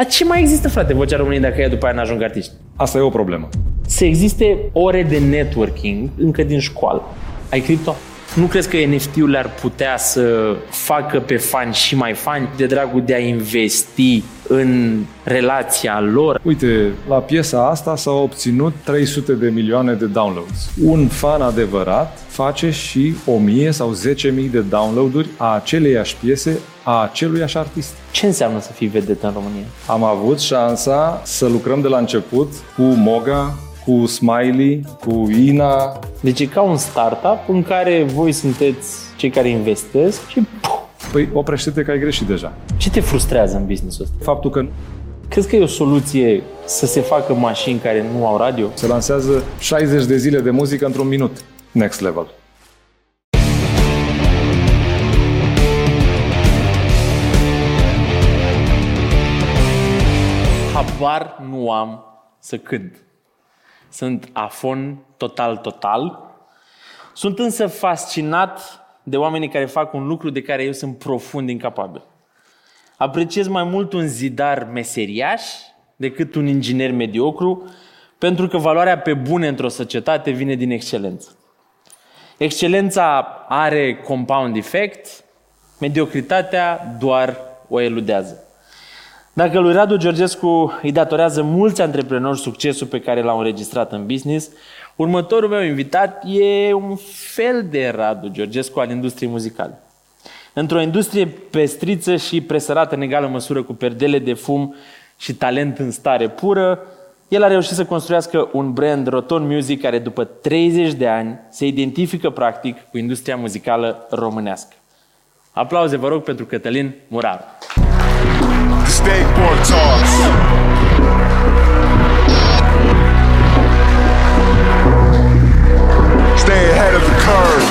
Dar ce mai există, frate, Vocea României dacă ea după aia n-ajung artiști? Asta e o problemă. Să existe ore de networking încă din școală. Ai cripto? Nu crezi că NFT-urile ar putea să facă pe fani și mai fani de dragul de a investi în relația lor? Uite, la piesa asta s-au obținut 300 de milioane de downloads. Un fan adevărat face și 1000 sau 10.000 de downloaduri a aceleiași piese a aceluiași artist. Ce înseamnă să fii vedetă în România? Am avut șansa să lucrăm de la început cu Moga, cu Smiley, cu Ina. Deci e ca un startup în care voi sunteți cei care investesc și puh, Păi oprește-te că ai greșit deja. ce te frustrează în business-ul ăsta? Faptul că Crezi că e o soluție să se facă mașini care nu au radio? se lansează 60 de zile de muzică într-un minut. Next level. Habar nu am să cânt. Sunt afon total, total. Sunt însă fascinat de oamenii care fac un lucru de care eu sunt profund incapabil. Apreciez mai mult un zidar meseriaș decât un inginer mediocru, pentru că valoarea pe bune într-o societate vine din excelență. Excelența are compound effect, mediocritatea doar o eludează. Dacă lui Radu Georgescu îi datorează mulți antreprenori succesul pe care l-au înregistrat în business, următorul meu invitat e un fel de Radu Georgescu al industriei muzicale. Într-o industrie pestriță și presărată în egală măsură cu perdele de fum și talent în stare pură, el a reușit să construiască un brand Roton Music care după 30 de ani se identifică practic cu industria muzicală românească. Aplauze, vă rog, pentru Cătălin Muraru. Skateboard talks. Stay ahead of the curve.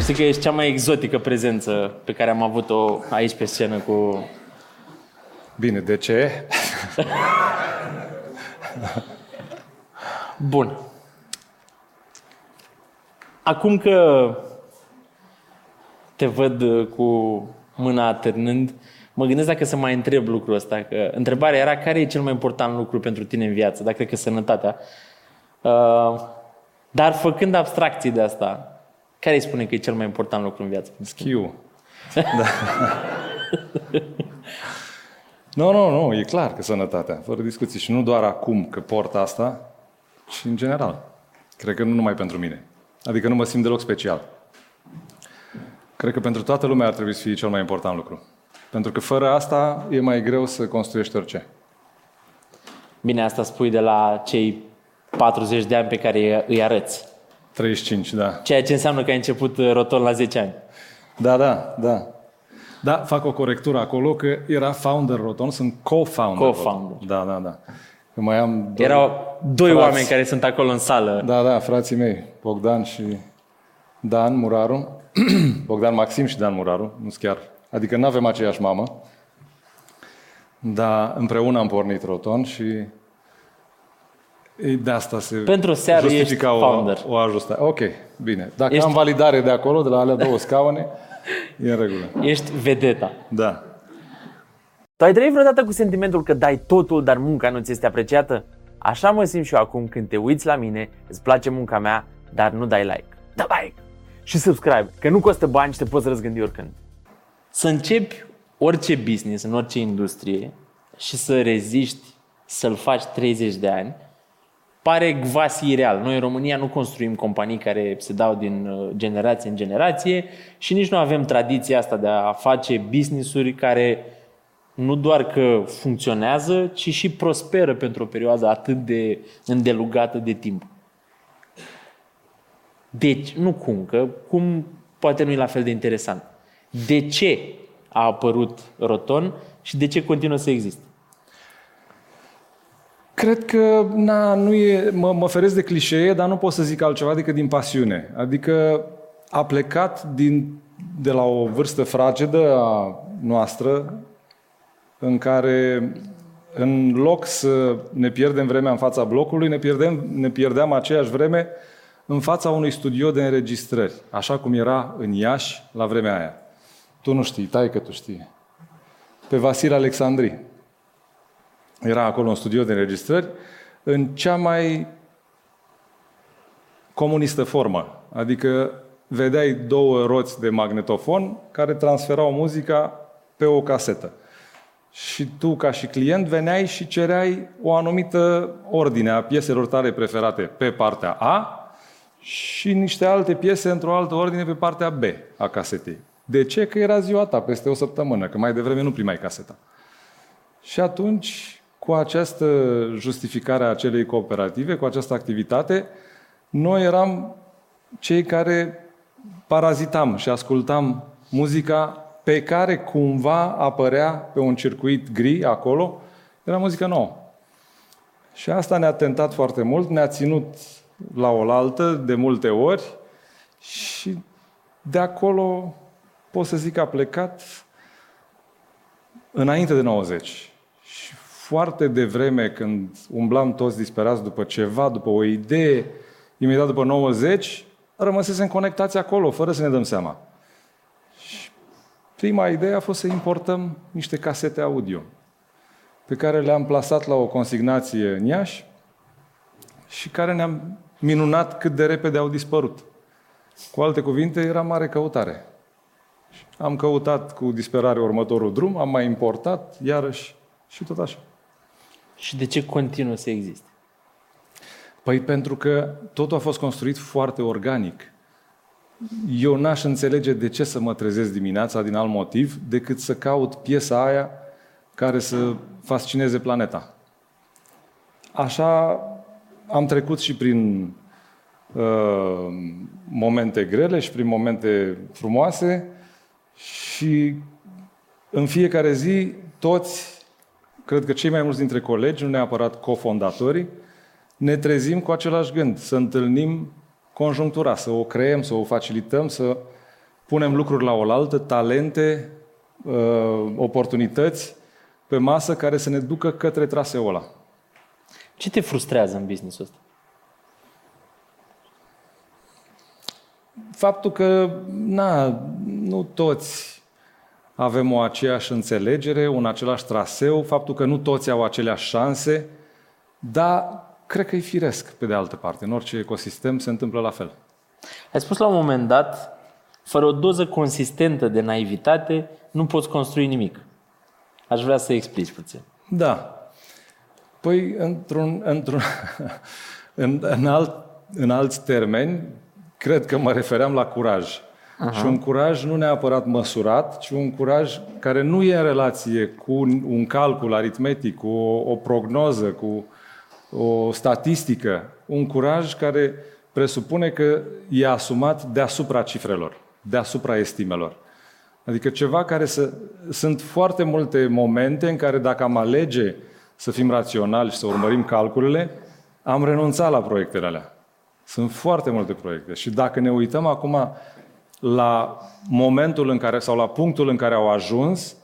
Știi că ești cea mai exotică prezență pe care am avut-o aici pe scenă cu... Bine, de ce? Bun. Acum că te văd uh, cu mâna atârnând, mă gândesc dacă să mai întreb lucrul ăsta. Că întrebarea era care e cel mai important lucru pentru tine în viață, dacă cred că sănătatea. Uh, dar făcând abstracții de asta, care îi spune că e cel mai important lucru în viață? Schiu. Da. nu, nu, nu, e clar că sănătatea, fără discuții. Și nu doar acum că port asta, ci în general. Cred că nu numai pentru mine. Adică nu mă simt deloc special. Cred că pentru toată lumea ar trebui să fie cel mai important lucru. Pentru că fără asta e mai greu să construiești orice. Bine, asta spui de la cei 40 de ani pe care îi arăți. 35, da. Ceea ce înseamnă că ai început uh, roton la 10 ani. Da, da, da. Da, fac o corectură acolo că era founder Roton, sunt co-founder. Co-founder. Roton. Da, da, da. Că mai am doi, Erau doi frați. oameni care sunt acolo în sală. Da, da, frații mei, Bogdan și Dan Muraru. Bogdan Maxim și Dan Muraru, nu chiar. Adică nu avem aceeași mamă. Dar împreună am pornit Roton și e, de asta se Pentru o seară justifica ești o, founder. o ajustare. Ok, bine. Dacă Ești- am validare de acolo, de la alea două scaune, e în regulă. Ești vedeta. Da. Tu ai trăit vreodată cu sentimentul că dai totul, dar munca nu ți este apreciată? Așa mă simt și eu acum când te uiți la mine, îți place munca mea, dar nu dai like. Dă like! Și subscribe, că nu costă bani și te poți răzgândi oricând. Să începi orice business, în orice industrie și să reziști să-l faci 30 de ani, pare quasi ireal. Noi în România nu construim companii care se dau din uh, generație în generație și nici nu avem tradiția asta de a face business-uri care nu doar că funcționează, ci și prosperă pentru o perioadă atât de îndelugată de timp. Deci, nu cum, că cum poate nu e la fel de interesant. De ce a apărut Roton și de ce continuă să existe? Cred că na, nu e, mă, mă feresc de clișee, dar nu pot să zic altceva decât din pasiune. Adică a plecat din, de la o vârstă fragedă a noastră, în care în loc să ne pierdem vremea în fața blocului, ne, pierdem, ne pierdeam aceeași vreme în fața unui studio de înregistrări, așa cum era în Iași la vremea aia. Tu nu știi, tai că tu știi. pe Vasile Alexandri. Era acolo un studio de înregistrări în cea mai comunistă formă. Adică vedeai două roți de magnetofon care transferau muzica pe o casetă. Și tu, ca și client, veneai și cereai o anumită ordine a pieselor tale preferate pe partea A și niște alte piese într-o altă ordine pe partea B a casetei. De ce? Că era ziua ta peste o săptămână, că mai devreme nu primeai caseta. Și atunci, cu această justificare a acelei cooperative, cu această activitate, noi eram cei care parazitam și ascultam muzica pe care cumva apărea pe un circuit gri acolo, era muzică nouă. Și asta ne-a tentat foarte mult, ne-a ținut la oaltă de multe ori și de acolo pot să zic că a plecat înainte de 90. Și foarte devreme, când umblam toți disperați după ceva, după o idee, imediat după 90, rămăsesem conectați acolo, fără să ne dăm seama. Și prima idee a fost să importăm niște casete audio, pe care le-am plasat la o consignație în Iași și care ne-am minunat cât de repede au dispărut. Cu alte cuvinte, era mare căutare. Am căutat cu disperare următorul drum, am mai importat, iarăși, și tot așa. Și de ce continuă să existe? Păi pentru că totul a fost construit foarte organic. Eu n-aș înțelege de ce să mă trezesc dimineața din alt motiv decât să caut piesa aia care să fascineze planeta. Așa am trecut și prin uh, momente grele și prin momente frumoase și în fiecare zi toți, cred că cei mai mulți dintre colegi, nu neapărat cofondatorii, ne trezim cu același gând, să întâlnim conjunctura, să o creăm, să o facilităm, să punem lucruri la oaltă, talente, uh, oportunități pe masă care să ne ducă către traseul ăla. Ce te frustrează în businessul ăsta? Faptul că na, nu toți avem o aceeași înțelegere, un același traseu, faptul că nu toți au aceleași șanse, dar cred că e firesc, pe de altă parte. În orice ecosistem se întâmplă la fel. Ai spus la un moment dat, fără o doză consistentă de naivitate, nu poți construi nimic. Aș vrea să explici puțin. Da. Păi, într-un, într-un, în, în, alt, în alți termeni, cred că mă refeream la curaj. Aha. Și un curaj nu neapărat măsurat, ci un curaj care nu e în relație cu un, un calcul aritmetic, cu o, o prognoză, cu o statistică. Un curaj care presupune că e asumat deasupra cifrelor, deasupra estimelor. Adică ceva care să... Sunt foarte multe momente în care dacă am alege să fim raționali și să urmărim calculele, am renunțat la proiectele alea. Sunt foarte multe proiecte. Și dacă ne uităm acum la momentul în care, sau la punctul în care au ajuns,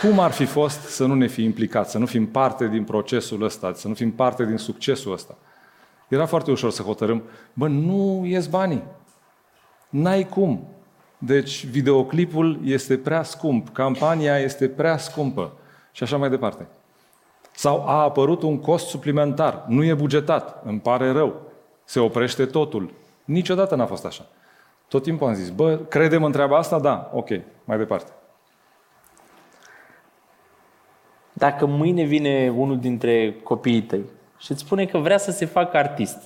cum ar fi fost să nu ne fi implicat, să nu fim parte din procesul ăsta, să nu fim parte din succesul ăsta? Era foarte ușor să hotărâm, bă, nu ies banii. N-ai cum. Deci videoclipul este prea scump, campania este prea scumpă și așa mai departe. Sau a apărut un cost suplimentar, nu e bugetat, îmi pare rău, se oprește totul. Niciodată n-a fost așa. Tot timpul am zis, bă, credem în treaba asta? Da, ok, mai departe. Dacă mâine vine unul dintre copiii tăi și îți spune că vrea să se facă artist,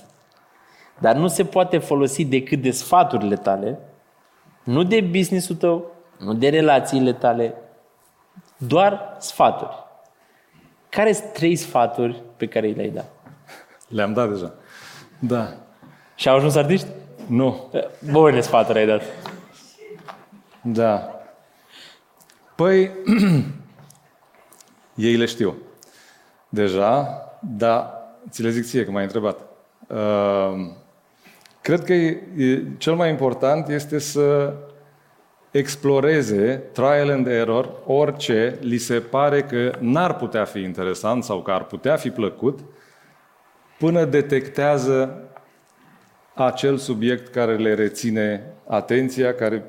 dar nu se poate folosi decât de sfaturile tale, nu de businessul tău, nu de relațiile tale, doar sfaturi. Care sunt trei sfaturi pe care le-ai dat? Le-am dat deja. Da. Și au ajuns artiști? Nu. Bune sfaturi ai dat. Da. Păi, ei le știu deja, dar ți le zic ție, că m-ai întrebat. Uh, cred că e, e, cel mai important este să exploreze trial and error orice li se pare că n-ar putea fi interesant sau că ar putea fi plăcut până detectează acel subiect care le reține atenția, care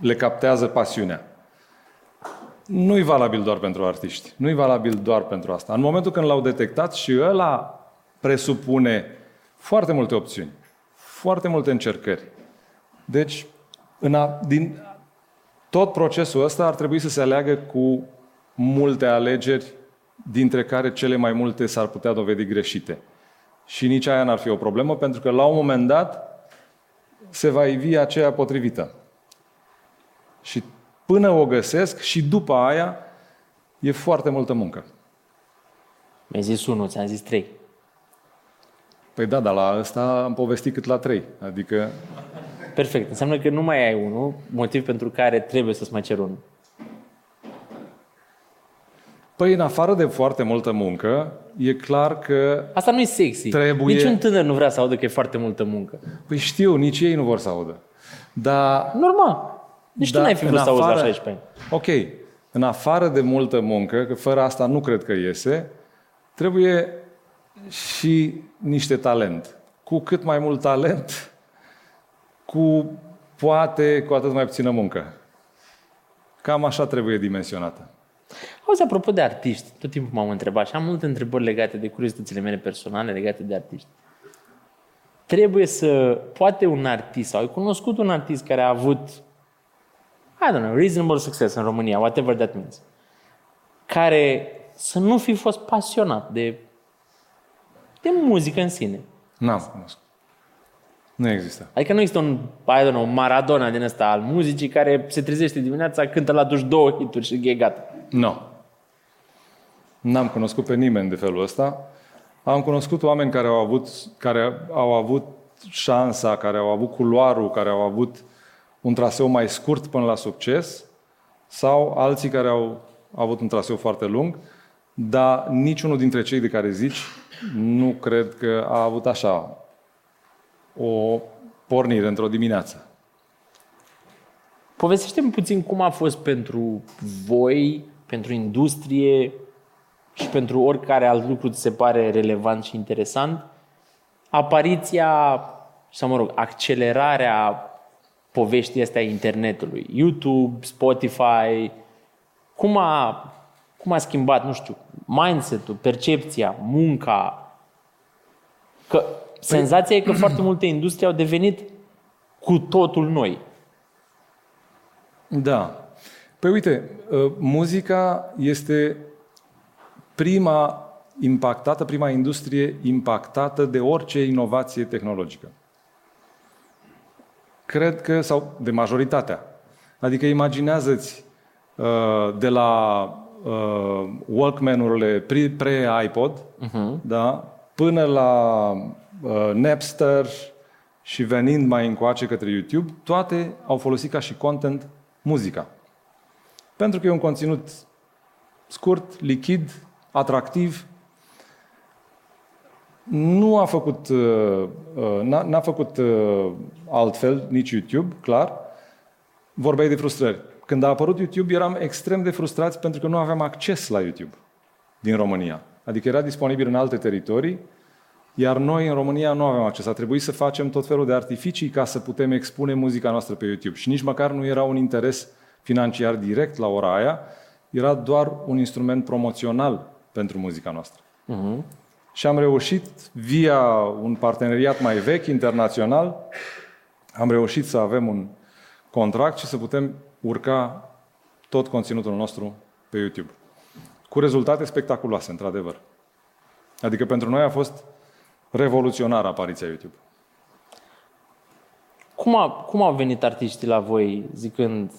le captează pasiunea. nu-i valabil doar pentru artiști. Nu-i valabil doar pentru asta. În momentul când l-au detectat și ăla presupune foarte multe opțiuni, foarte multe încercări. Deci, în a, din tot procesul ăsta ar trebui să se aleagă cu multe alegeri, dintre care cele mai multe s-ar putea dovedi greșite. Și nici aia n-ar fi o problemă, pentru că la un moment dat se va ivi aceea potrivită. Și până o găsesc și după aia e foarte multă muncă. Mi-ai zis unul, ți-am zis trei. Păi da, dar la ăsta am povestit cât la trei. Adică, Perfect. Înseamnă că nu mai ai unul, motiv pentru care trebuie să-ți mai cer unul. păi în afară de foarte multă muncă, e clar că, Asta nu e sexy. Trebuie- Niciun tânăr nu vrea să audă că e foarte multă muncă. păi știu, nici ei nu vor să audă. Dar Normal. Nici tu Da, n-ai fi în vrut să auzi la afară- 16 ani. Ok, în afară de multă muncă, că fără asta nu cred că iese, trebuie și niște talent. Cu cât mai mult talent, cu poate cu atât mai puțină muncă. Cam așa trebuie dimensionată. Auzi, apropo de artiști, tot timpul m-am întrebat și am multe întrebări legate de curiozitățile mele personale legate de artiști. Trebuie să, poate un artist, sau ai cunoscut un artist care a avut, I don't know, reasonable success în România, whatever that means, care să nu fi fost pasionat de, de muzică în sine. N-am cunoscut. Nu există. Adică nu există un, I don't know, Maradona din ăsta al muzicii care se trezește dimineața, cântă la duș două hituri și e gata. Nu. N-am cunoscut pe nimeni de felul ăsta. Am cunoscut oameni care au avut, care au avut șansa, care au avut culoarul, care au avut un traseu mai scurt până la succes sau alții care au avut un traseu foarte lung, dar niciunul dintre cei de care zici nu cred că a avut așa o pornire într-o dimineață. Povestește-mi puțin cum a fost pentru voi, pentru industrie și pentru oricare alt lucru ți se pare relevant și interesant, apariția, sau mă rog, accelerarea poveștii astea a internetului. YouTube, Spotify, cum a, cum a schimbat, nu știu, mindset-ul, percepția, munca? Că senzația e că foarte multe industrie au devenit cu totul noi. Da. Păi uite, uh, muzica este prima impactată, prima industrie impactată de orice inovație tehnologică. Cred că, sau de majoritatea. Adică imaginează-ți uh, de la uh, Walkman-urile pre- pre-iPod, uh-huh. da, până la uh, Napster și venind mai încoace către YouTube, toate au folosit ca și content muzica. Pentru că e un conținut scurt, lichid, atractiv. Nu a făcut, uh, uh, n-a, n-a făcut uh, altfel nici YouTube, clar. Vorbeai de frustrări. Când a apărut YouTube, eram extrem de frustrați pentru că nu aveam acces la YouTube din România. Adică era disponibil în alte teritorii, iar noi în România nu aveam acces. A trebuit să facem tot felul de artificii ca să putem expune muzica noastră pe YouTube. Și nici măcar nu era un interes financiar direct la ora aia, era doar un instrument promoțional pentru muzica noastră. Uh-huh. Și am reușit, via un parteneriat mai vechi, internațional, am reușit să avem un contract și să putem urca tot conținutul nostru pe YouTube. Cu rezultate spectaculoase, într-adevăr. Adică pentru noi a fost revoluționară apariția YouTube. Cum, a, cum au venit artiștii la voi zicând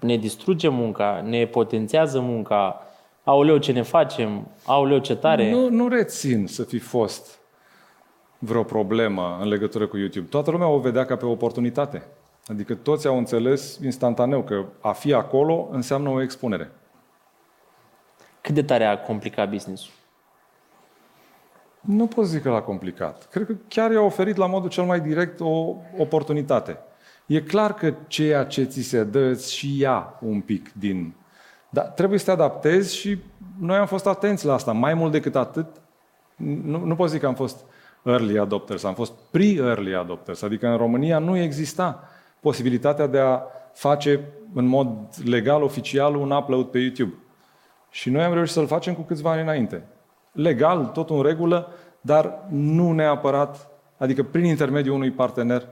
ne distruge munca, ne potențează munca, aoleu ce ne facem, aoleu ce tare? Nu, nu rețin să fi fost vreo problemă în legătură cu YouTube. Toată lumea o vedea ca pe o oportunitate. Adică toți au înțeles instantaneu că a fi acolo înseamnă o expunere. Cât de tare a complicat business-ul? Nu pot zic că l-a complicat. Cred că chiar i-a oferit la modul cel mai direct o oportunitate. E clar că ceea ce ți se dă îți și ia un pic din... Dar trebuie să te adaptezi și noi am fost atenți la asta. Mai mult decât atât, nu, nu pot zic că am fost early adopters, am fost pre-early adopters. Adică în România nu exista posibilitatea de a face în mod legal, oficial, un upload pe YouTube. Și noi am reușit să-l facem cu câțiva ani înainte. Legal, tot în regulă, dar nu neapărat, adică prin intermediul unui partener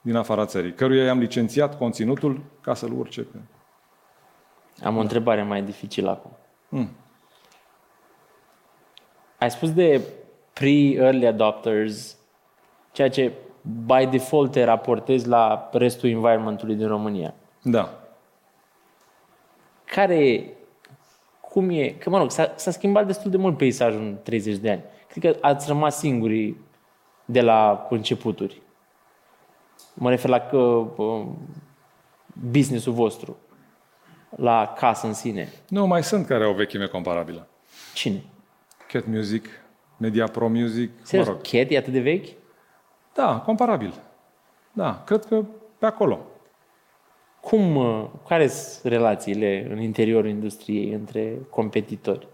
din afara țării, căruia i-am licențiat conținutul ca să-l urce pe... Am o întrebare mai dificilă acum. Hmm. Ai spus de pre-early adopters, ceea ce by default te raportezi la restul environmentului din România. Da. Care, cum e, că mă rog, s-a, s-a schimbat destul de mult peisajul în 30 de ani. Cred că ați rămas singuri de la începuturi. Mă refer la că, uh, business-ul vostru, la casă în sine. Nu, mai sunt care au vechime comparabilă. Cine? Cat Music, Media Pro Music, Serios, mă rog. Cat e atât de vechi? Da, comparabil. Da, cred că pe acolo. Cum, uh, care sunt relațiile în interiorul industriei între competitori?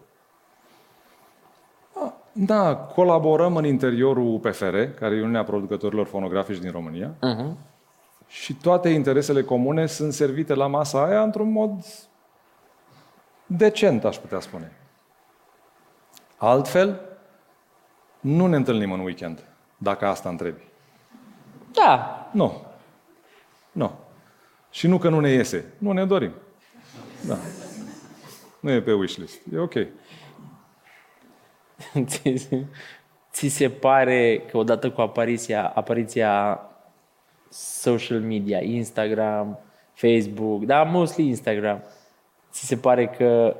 Da, colaborăm în interiorul UPFR, care e Uniunea Producătorilor Fonografici din România, Uh-huh. și toate interesele comune sunt servite la masa aia într-un mod decent, aș putea spune. Altfel, nu ne întâlnim în weekend, dacă asta întrebi. Da, Nu. Nu. Și nu că nu ne iese. Nu ne dorim. Da. Nu e pe wishlist. E ok. ți, ți se pare că odată cu apariția, apariția social media, Instagram, Facebook, da, mostly Instagram, ți se pare că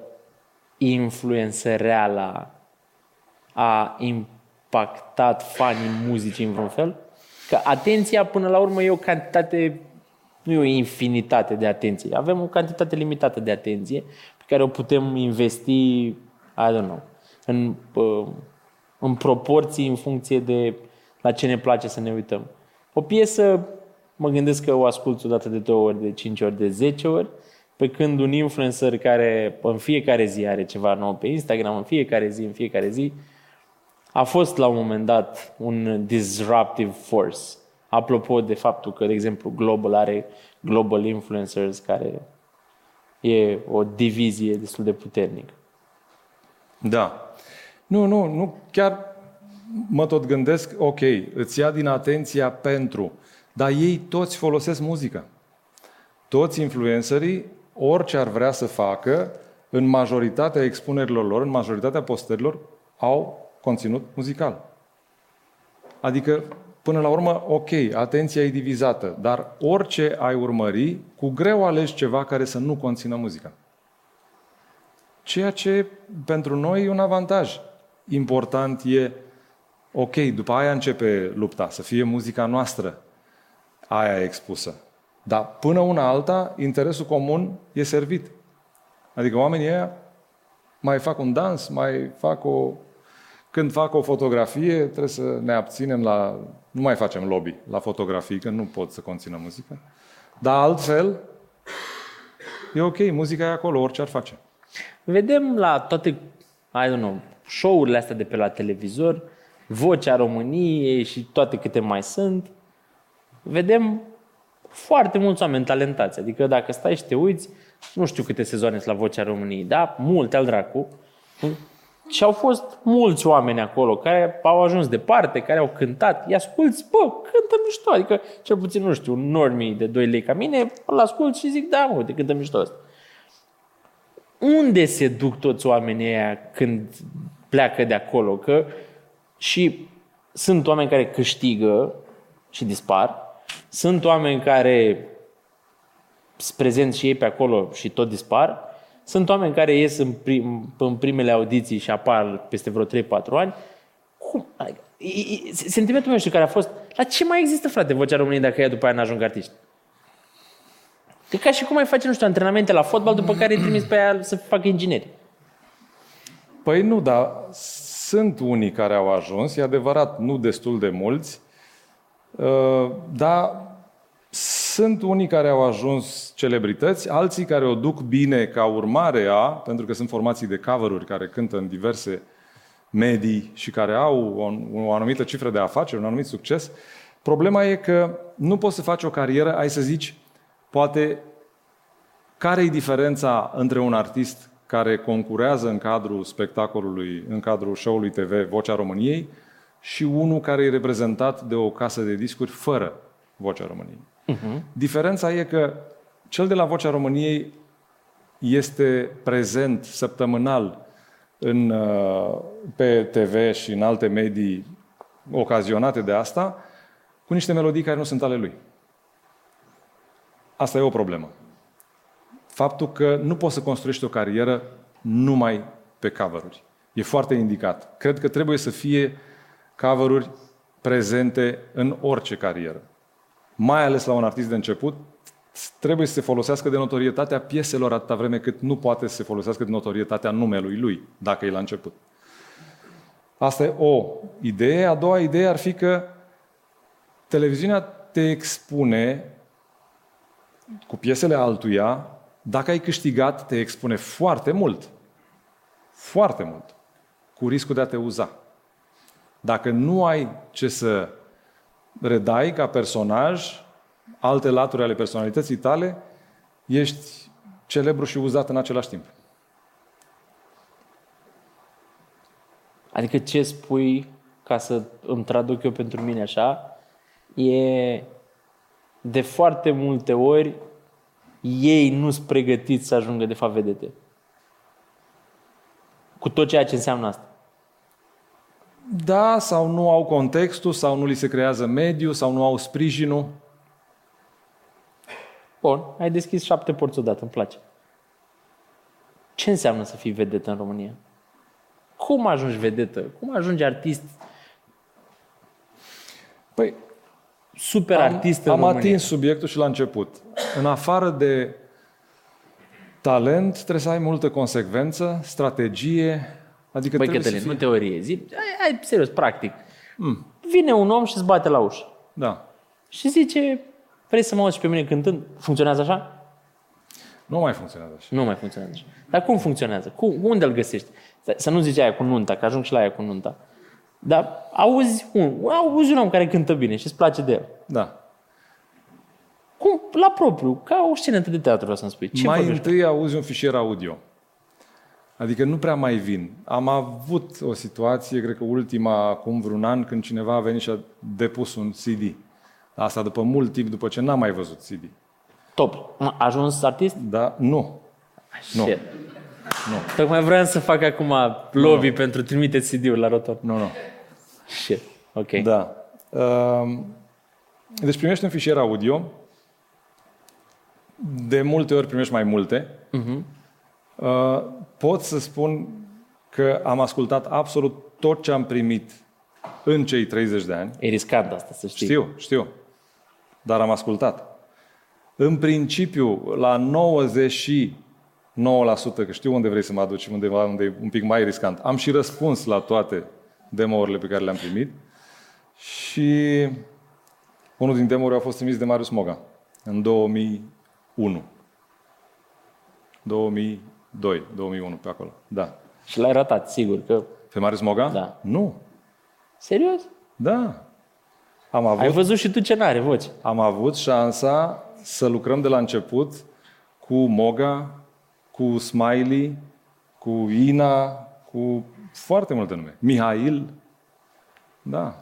influențăreala a impactat fanii muzicii în vreun fel? Că atenția, până la urmă, e o cantitate, nu e o infinitate de atenție. Avem o cantitate limitată de atenție pe care o putem investi, I don't know, în, uh, în proporții, în funcție de la ce ne place să ne uităm. O piesă, mă gândesc că o asculți o dată de două ori, de cinci ori, de zece ori, pe când un influencer care în fiecare zi are ceva nou pe Instagram, în fiecare zi, în fiecare zi, a fost la un moment dat un disruptive force. Apropo de faptul că, de exemplu, Global are Global Influencers, care e o divizie destul de puternică. Da. Nu, nu, nu. Chiar mă tot gândesc, ok, îți ia din atenția pentru, dar ei toți folosesc muzică. Toți influencerii, orice ar vrea să facă, în majoritatea expunerilor lor, în majoritatea postărilor, au conținut muzical. Adică, până la urmă, ok, atenția e divizată, dar orice ai urmări, cu greu alegi ceva care să nu conțină muzică. Ceea ce pentru noi e un avantaj. Important e, ok, după aia începe lupta, să fie muzica noastră aia expusă. Dar până una alta, interesul comun e servit. Adică oamenii ăia mai fac un dans, mai fac o... Când fac o fotografie, trebuie să ne abținem la... Nu mai facem lobby la fotografii, că nu pot să conțină muzică. Dar altfel, e ok, muzica e acolo, orice ar face. Vedem la toate, I don't know, show-urile astea de pe la televizor, Vocea României și toate câte mai sunt, vedem foarte mulți oameni talentați. Adică dacă stai și te uiți, nu știu câte sezoane sunt la Vocea României, da? Multe al dracu. Și au fost mulți oameni acolo care au ajuns departe, care au cântat. Îi asculți, bă, cântă mișto. Adică, cel puțin, nu știu, un normii de 2 lei ca mine, îl ascult și zic, da, mă, de cântă mișto ăsta. Unde se duc toți oamenii ăia când pleacă de acolo? Că și sunt oameni care câștigă și dispar, sunt oameni care sunt prezenți și ei pe acolo și tot dispar, sunt oameni care ies în, prim, în primele audiții și apar peste vreo 3-4 ani. Cum? Adică, e- e- Sentimentul meu știu care a fost, la ce mai există, frate, Vocea României dacă ea după aia n-ajung artiști? E ca și cum ai face, nu știu, antrenamente la fotbal, după care îi trimis pe aia să facă ingineri. Păi nu, dar sunt unii care au ajuns, e adevărat, nu destul de mulți, uh, dar sunt unii care au ajuns celebrități, alții care o duc bine ca urmare a, pentru că sunt formații de cover care cântă în diverse medii și care au o, o anumită cifră de afaceri, un anumit succes. Problema e că nu poți să faci o carieră, ai să zici, poate Care e diferența între un artist care concurează în cadrul spectacolului, în cadrul show-ului TV Vocea României și unul care e reprezentat de o casă de discuri fără Vocea României? Uh-huh. Diferența e că cel de la Vocea României este prezent săptămânal în, uh, pe TV și în alte medii ocazionate de asta, cu niște melodii care nu sunt ale lui. Asta e o problemă. Faptul că nu poți să construiești o carieră numai pe cover-uri. E foarte indicat. Cred că trebuie să fie cover-uri prezente în orice carieră. Mai ales la un artist de început, trebuie să se folosească de notorietatea pieselor atâta vreme cât nu poate să se folosească de notorietatea numelui lui, dacă e la început. Asta e o idee. A doua idee ar fi că televiziunea te expune cu piesele altuia, dacă ai câștigat, te expune foarte mult. Foarte mult. Cu riscul de a te uza. Dacă nu ai ce să redai ca personaj, alte laturi ale personalității tale, ești celebru și uzat în același timp. Adică ce spui, ca să îmi traduc eu pentru mine așa, e de foarte multe ori ei nu sunt pregătiți să ajungă de fapt vedete. Cu tot ceea ce înseamnă asta. Da, sau nu au contextul, sau nu li se creează mediu, sau nu au sprijinul. Bun, ai deschis șapte porți odată, îmi place. Ce înseamnă să fii vedetă în România? Cum ajungi vedetă? Cum ajungi artist? Păi, super am, artist în am România. atins subiectul și la început. În afară de talent, trebuie să ai multă consecvență, strategie, adică Băi, trebuie Cătălin, să nu fii... teorie, zi, hai, hai serios, practic. Mm. Vine un om și îți bate la ușă Da. și zice, vrei să mă auzi și pe mine cântând? Funcționează așa? Nu mai funcționează așa. Nu mai funcționează așa. Dar cum funcționează? Cum, unde îl găsești? Să nu zici aia cu nunta, că ajung și la aia cu nunta. Dar auzi un, auzi un om care cântă bine și îți place de el. Da. Cum? La propriu, ca o scenă de teatru, vreau să-mi spui. Ce mai vorbești? întâi auzi un fișier audio. Adică nu prea mai vin. Am avut o situație, cred că ultima, acum vreun an, când cineva a venit și a depus un CD. Asta după mult timp, după ce n-am mai văzut CD. Top. A ajuns artist? Da? Nu. Nu. Shit. Nu. Tocmai vreau să fac acum lobby pentru trimite CD-ul la rotor. Nu, nu. Shit. Ok. Da. Um, Deci primești un fișier audio. De multe ori primești mai multe. Uh-huh. Pot să spun că am ascultat absolut tot ce am primit în cei 30 de ani. E riscant asta, să știi. Știu, știu. Dar am ascultat. În principiu, la 99%, că știu unde vrei să mă aduci, undeva unde e un pic mai riscant, am și răspuns la toate demo-urile pe care le-am primit și unul din demo-uri a fost trimis de Marius Moga în 2001. 2002, 2001, pe acolo. Da. Și l-ai ratat, sigur că... Pe Marius Moga? Da. Nu. Serios? Da. Am avut Ai văzut și tu ce n-are voce. Am avut șansa să lucrăm de la început cu Moga, cu Smiley, cu Ina, cu foarte multe nume. Mihail. Da,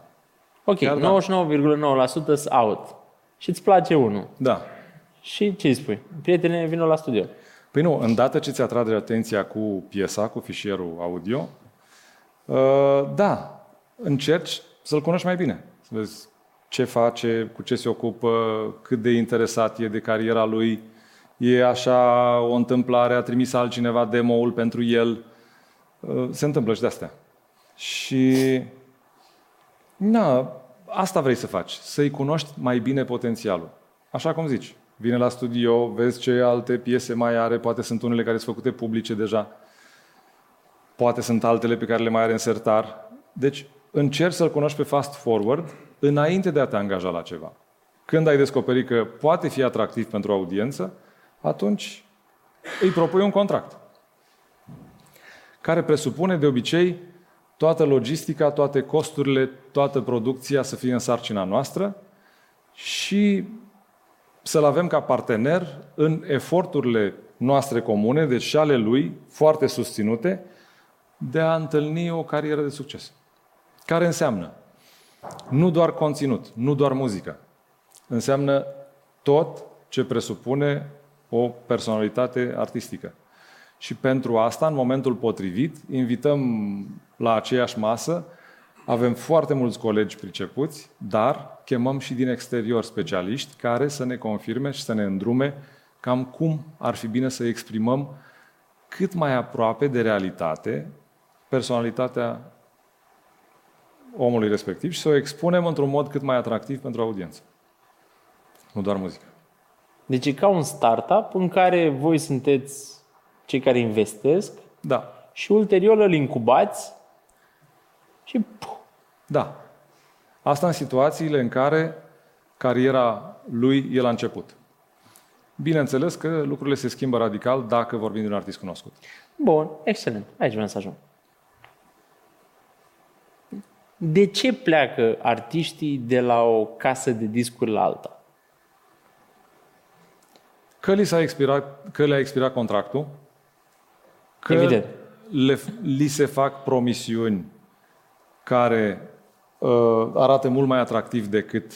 Ok, Chiar da. 99,9% sunt out. Și îți place unul. da. Și ce îi spui? Prietene, vină la studio. Păi nu, îndată ce ți atrage atenția cu piesa, cu fișierul audio, uh, da, încerci să-l cunoști mai bine. Să vezi ce face, cu ce se ocupă, cât de interesat e de cariera lui. E așa o întâmplare, a trimis altcineva demo-ul pentru el. Uh, Se întâmplă și de astea. Și Na, asta vrei să faci, să-i cunoști mai bine potențialul. Așa cum zici, vine la studio, vezi ce alte piese mai are, poate sunt unele care sunt făcute publice deja, poate sunt altele pe care le mai are în sertar. Deci încerci să-l cunoști pe fast forward înainte de a te angaja la ceva. Când ai descoperit că poate fi atractiv pentru audiență, atunci îi propui un contract care presupune de obicei toată logistica, toate costurile, toată producția să fie în sarcina noastră și să-l avem ca partener în eforturile noastre comune, deci și ale lui, foarte susținute, de a întâlni o carieră de succes. Care înseamnă nu doar conținut, nu doar muzică. Înseamnă tot ce presupune o personalitate artistică. Și pentru asta, în momentul potrivit, invităm la aceeași masă, avem foarte mulți colegi pricepuți, dar chemăm și din exterior specialiști care să ne confirme și să ne îndrume cam cum ar fi bine să exprimăm cât mai aproape de realitate personalitatea omului respectiv și să o expunem într-un mod cât mai atractiv pentru audiență. Nu doar muzică. Deci e ca un startup în care voi sunteți cei care investesc Da, și ulterior îl incubați și puh, da. Asta în situațiile în care cariera lui e la început. Bineînțeles că lucrurile se schimbă radical dacă vorbim de un artist cunoscut. Bun, excelent. Aici vreau să ajung. De ce pleacă artiștii de la o casă de discuri la alta? Că li, s-a expirat, că le-a expirat contractul, că Evident. le, li se fac promisiuni care uh, arată mult mai atractiv decât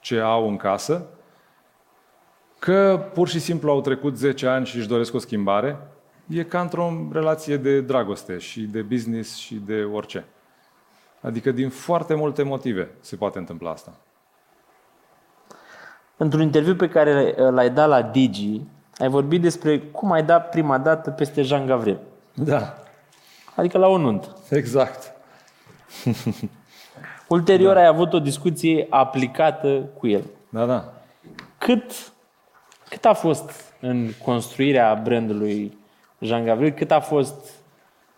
ce au în casă, că pur și simplu au trecut 10 ani și își doresc o schimbare, e ca într-o relație de dragoste și de business și de orice. Adică din foarte multe motive se poate întâmpla asta. Într-un interviu pe care l-ai dat la Digi, ai vorbit despre cum ai dat prima dată peste Jean Gavril. Da, Adică la o nuntă. exact. Ulterior da. ai avut o discuție aplicată cu el. Da, da. Cât, cât a fost în construirea brandului Jean Gavril, cât a fost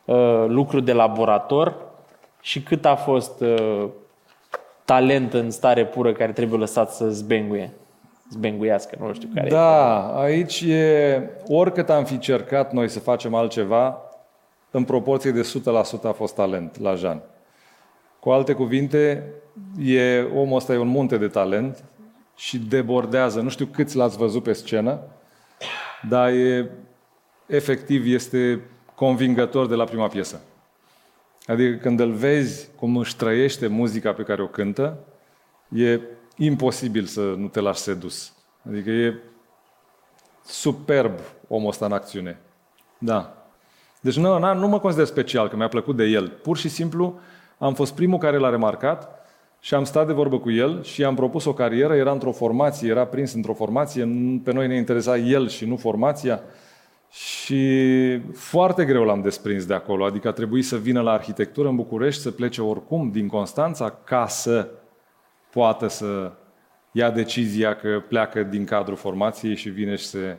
uh, lucru de laborator și cât a fost uh, talent în stare pură care trebuie lăsat să zbenguie, zbenguiască, nu știu care e. Da, aici e, oricât am fi cercat noi să facem altceva, în proporție de 100% a fost talent la Jean. Cu alte cuvinte, e, omul ăsta e un munte de talent și debordează. Nu știu câți l-ați văzut pe scenă, dar e, efectiv este convingător de la prima piesă. Adică când îl vezi cum își trăiește muzica pe care o cântă, e imposibil să nu te lași sedus. Adică e superb omul ăsta în acțiune. Da. Deci nu, nu, nu mă consider special, că mi-a plăcut de el. Pur și simplu am fost primul care l-a remarcat și am stat de vorbă cu el și i-am propus o carieră, era într-o formație, era prins într-o formație, pe noi ne interesa el și nu formația. Și foarte greu l-am desprins de acolo, adică a trebuit să vină la arhitectură în București, să plece oricum din Constanța ca să poată să ia decizia că pleacă din cadrul formației și vine și se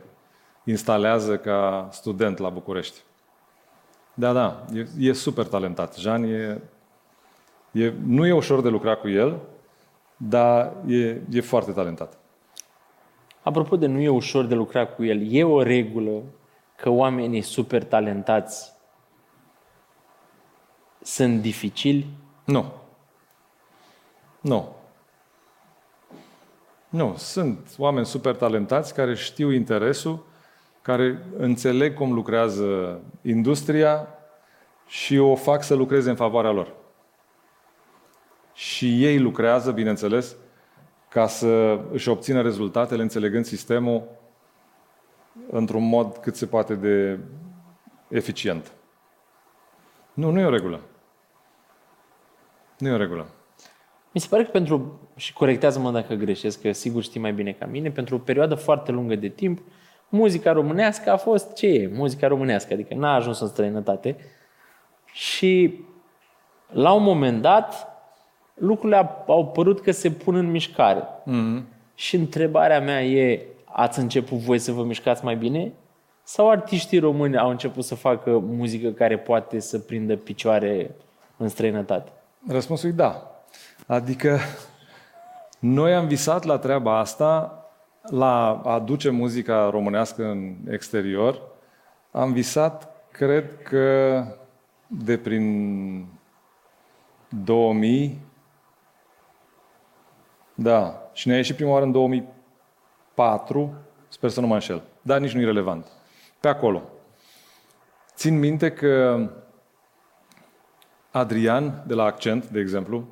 instalează ca student la București. Da, da, e, e super talentat. Jean e, e, nu e ușor de lucra cu el, dar e, e foarte talentat. Apropo de nu e ușor de lucrat cu el, e o regulă că oamenii super talentați sunt dificili? Nu. Nu. Nu, sunt oameni super talentați care știu interesul, care înțeleg cum lucrează industria și o fac să lucreze în favoarea lor. Și ei lucrează, bineînțeles, ca să își obțină rezultatele înțelegând sistemul într-un mod cât se poate de eficient. Nu, nu e o regulă. Nu e o regulă. Mi se pare că pentru, și corectează-mă dacă greșesc, că sigur știi mai bine ca mine, pentru o perioadă foarte lungă de timp, muzica românească a fost ce e? Muzica românească, adică n-a ajuns în străinătate. Și la un moment dat, lucrurile au- au părut că se pun în mișcare. Mm-hmm. Și întrebarea mea e, ați început voi să vă mișcați mai bine? Sau artiștii români au început să facă muzică care poate să prindă picioare în străinătate? Răspunsul e da. Adică noi am visat la treaba asta, la a aduce muzica românească în exterior. Am visat, cred că de prin 2000, da, și ne-a ieșit prima oară în 4, sper să nu mă înșel, dar nici nu e relevant. Pe acolo. Țin minte că Adrian, de la Accent, de exemplu,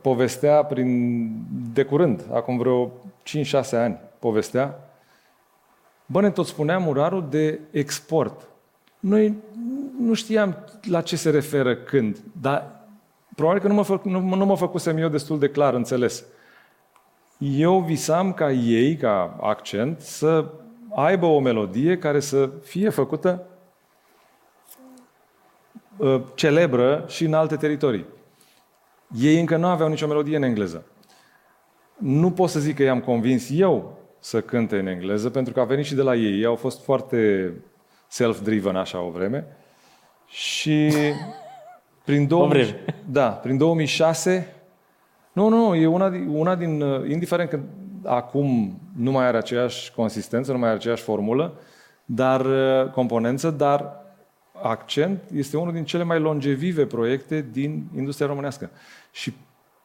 povestea prin, de curând, acum vreo 5-6 ani, povestea, bă, ne tot spunea murarul de export. Noi nu știam la ce se referă când, dar probabil că nu mă, fă, nu, nu mă făcusem eu destul de clar înțeles. Eu visam ca ei, ca accent, să aibă o melodie care să fie făcută uh, celebră și în alte teritorii. Ei încă nu aveau nicio melodie în engleză. Nu pot să zic că i-am convins eu să cânte în engleză, pentru că a venit și de la ei. Ei au fost foarte self-driven așa o vreme. Și prin, 2000, da, prin 2006, nu, nu, nu, e una, una din, uh, indiferent că acum nu mai are aceeași consistență, nu mai are aceeași formulă, dar uh, componență, dar accent este unul din cele mai longevive proiecte din industria românească. Și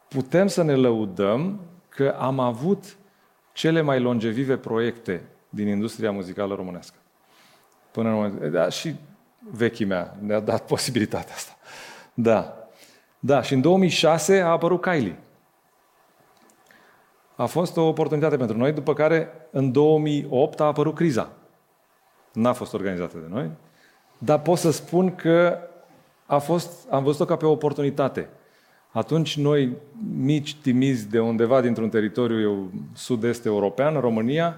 putem să ne lăudăm că am avut cele mai longevive proiecte din industria muzicală românească. Până în moment. Da, și vechii mea ne-a dat posibilitatea asta. Da. Da, și în 2006 a apărut Kylie. A fost o oportunitate pentru noi, după care în 2008 a apărut criza. N-a fost organizată de noi, dar pot să spun că a fost, am văzut-o ca pe o oportunitate. Atunci noi, mici, timizi de undeva dintr-un teritoriu sud-est european, România,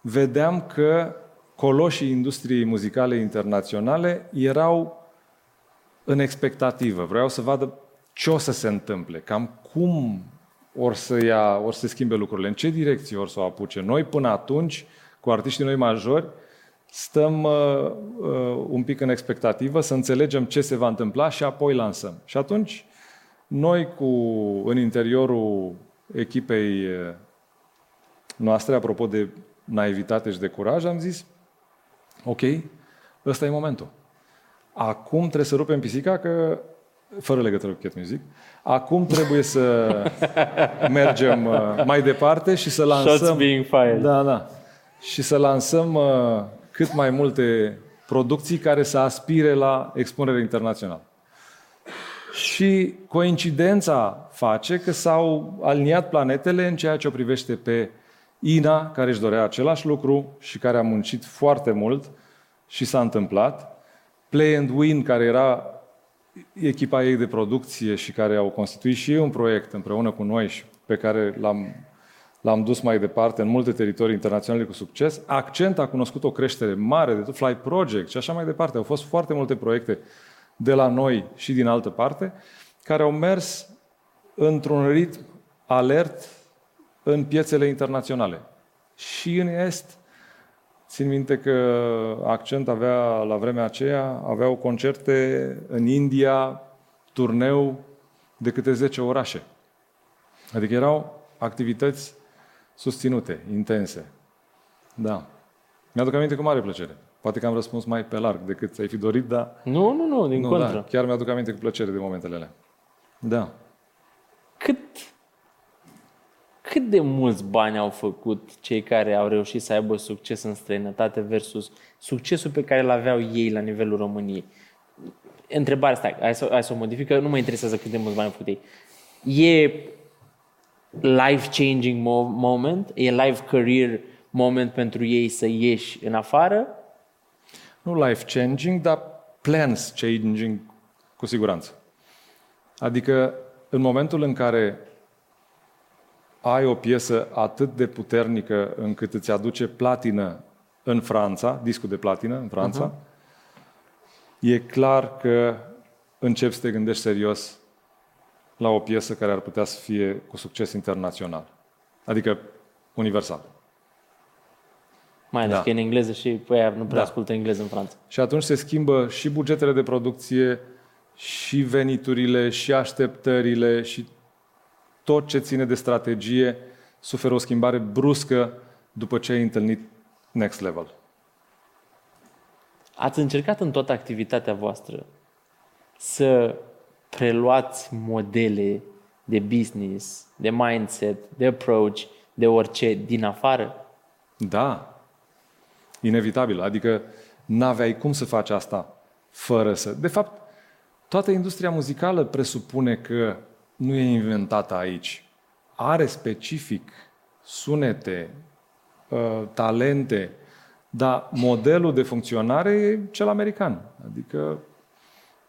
vedeam că coloșii industriei muzicale internaționale erau în expectativă. Vreau să vadă ce o să se întâmple, cam cum or să, ia, or să se schimbe lucrurile, în ce direcție or să o apuce. Noi, până atunci, cu artiștii noi majori, stăm uh, uh, un pic în expectativă, să înțelegem ce se va întâmpla și apoi lansăm. Și atunci, noi, cu, în interiorul echipei uh, noastre, apropo de naivitate și de curaj, am zis, ok, ăsta e momentul. Acum trebuie să rupem pisica că fără legătură cu Cat Music. Acum trebuie să mergem uh, mai departe și să lansăm... Shots being fired. Da, da. Și să lansăm uh, cât mai multe producții care să aspire la expunere internațională. Și coincidența face că s-au aliniat planetele în ceea ce o privește pe Ina, care își dorea același lucru și care a muncit foarte mult și s-a întâmplat. Play and Win, care era echipa ei de producție și care au constituit și ei un proiect împreună cu noi și pe care l-am, l-am dus mai departe în multe teritorii internaționale cu succes. Accent a cunoscut o creștere mare de tot, Fly Project și așa mai departe. Au fost foarte multe proiecte de la noi și din altă parte, care au mers într-un ritm alert în piețele internaționale. Și în Est, Țin minte că Accent avea, la vremea aceea, aveau concerte în India, turneu de câte 10 orașe. Adică erau activități susținute, intense. Da. Mi-aduc aminte cu mare plăcere. Poate că am răspuns mai pe larg decât ți-ai fi dorit, dar... Nu, nu, nu, din nu, contră. Da, chiar mi-aduc aminte cu plăcere de momentele alea. Da. Cât cât de mulți bani au făcut cei care au reușit să aibă succes în străinătate versus succesul pe care îl aveau ei la nivelul României? Întrebarea asta, hai să, hai să o modifică, nu mă interesează cât de mulți bani au făcut ei. E life-changing moment? E life career moment pentru ei să ieși în afară? Nu life-changing, dar plans changing cu siguranță. Adică în momentul în care ai o piesă atât de puternică încât îți aduce platină în Franța, discul de platină în Franța, uh-huh. e clar că începi să te gândești serios la o piesă care ar putea să fie cu succes internațional. Adică universal. Mai ales da. că e în engleză și pe aia nu prea da. ascultă engleză în Franța. Și atunci se schimbă și bugetele de producție, și veniturile, și așteptările, și tot ce ține de strategie suferă o schimbare bruscă după ce ai întâlnit next level. Ați încercat în toată activitatea voastră să preluați modele de business, de mindset, de approach de orice din afară? Da, inevitabil. Adică n-aveai cum să faci asta fără să... De fapt, toată industria muzicală presupune că nu e inventată aici. Are specific sunete, uh, talente, dar modelul de funcționare e cel american. Adică,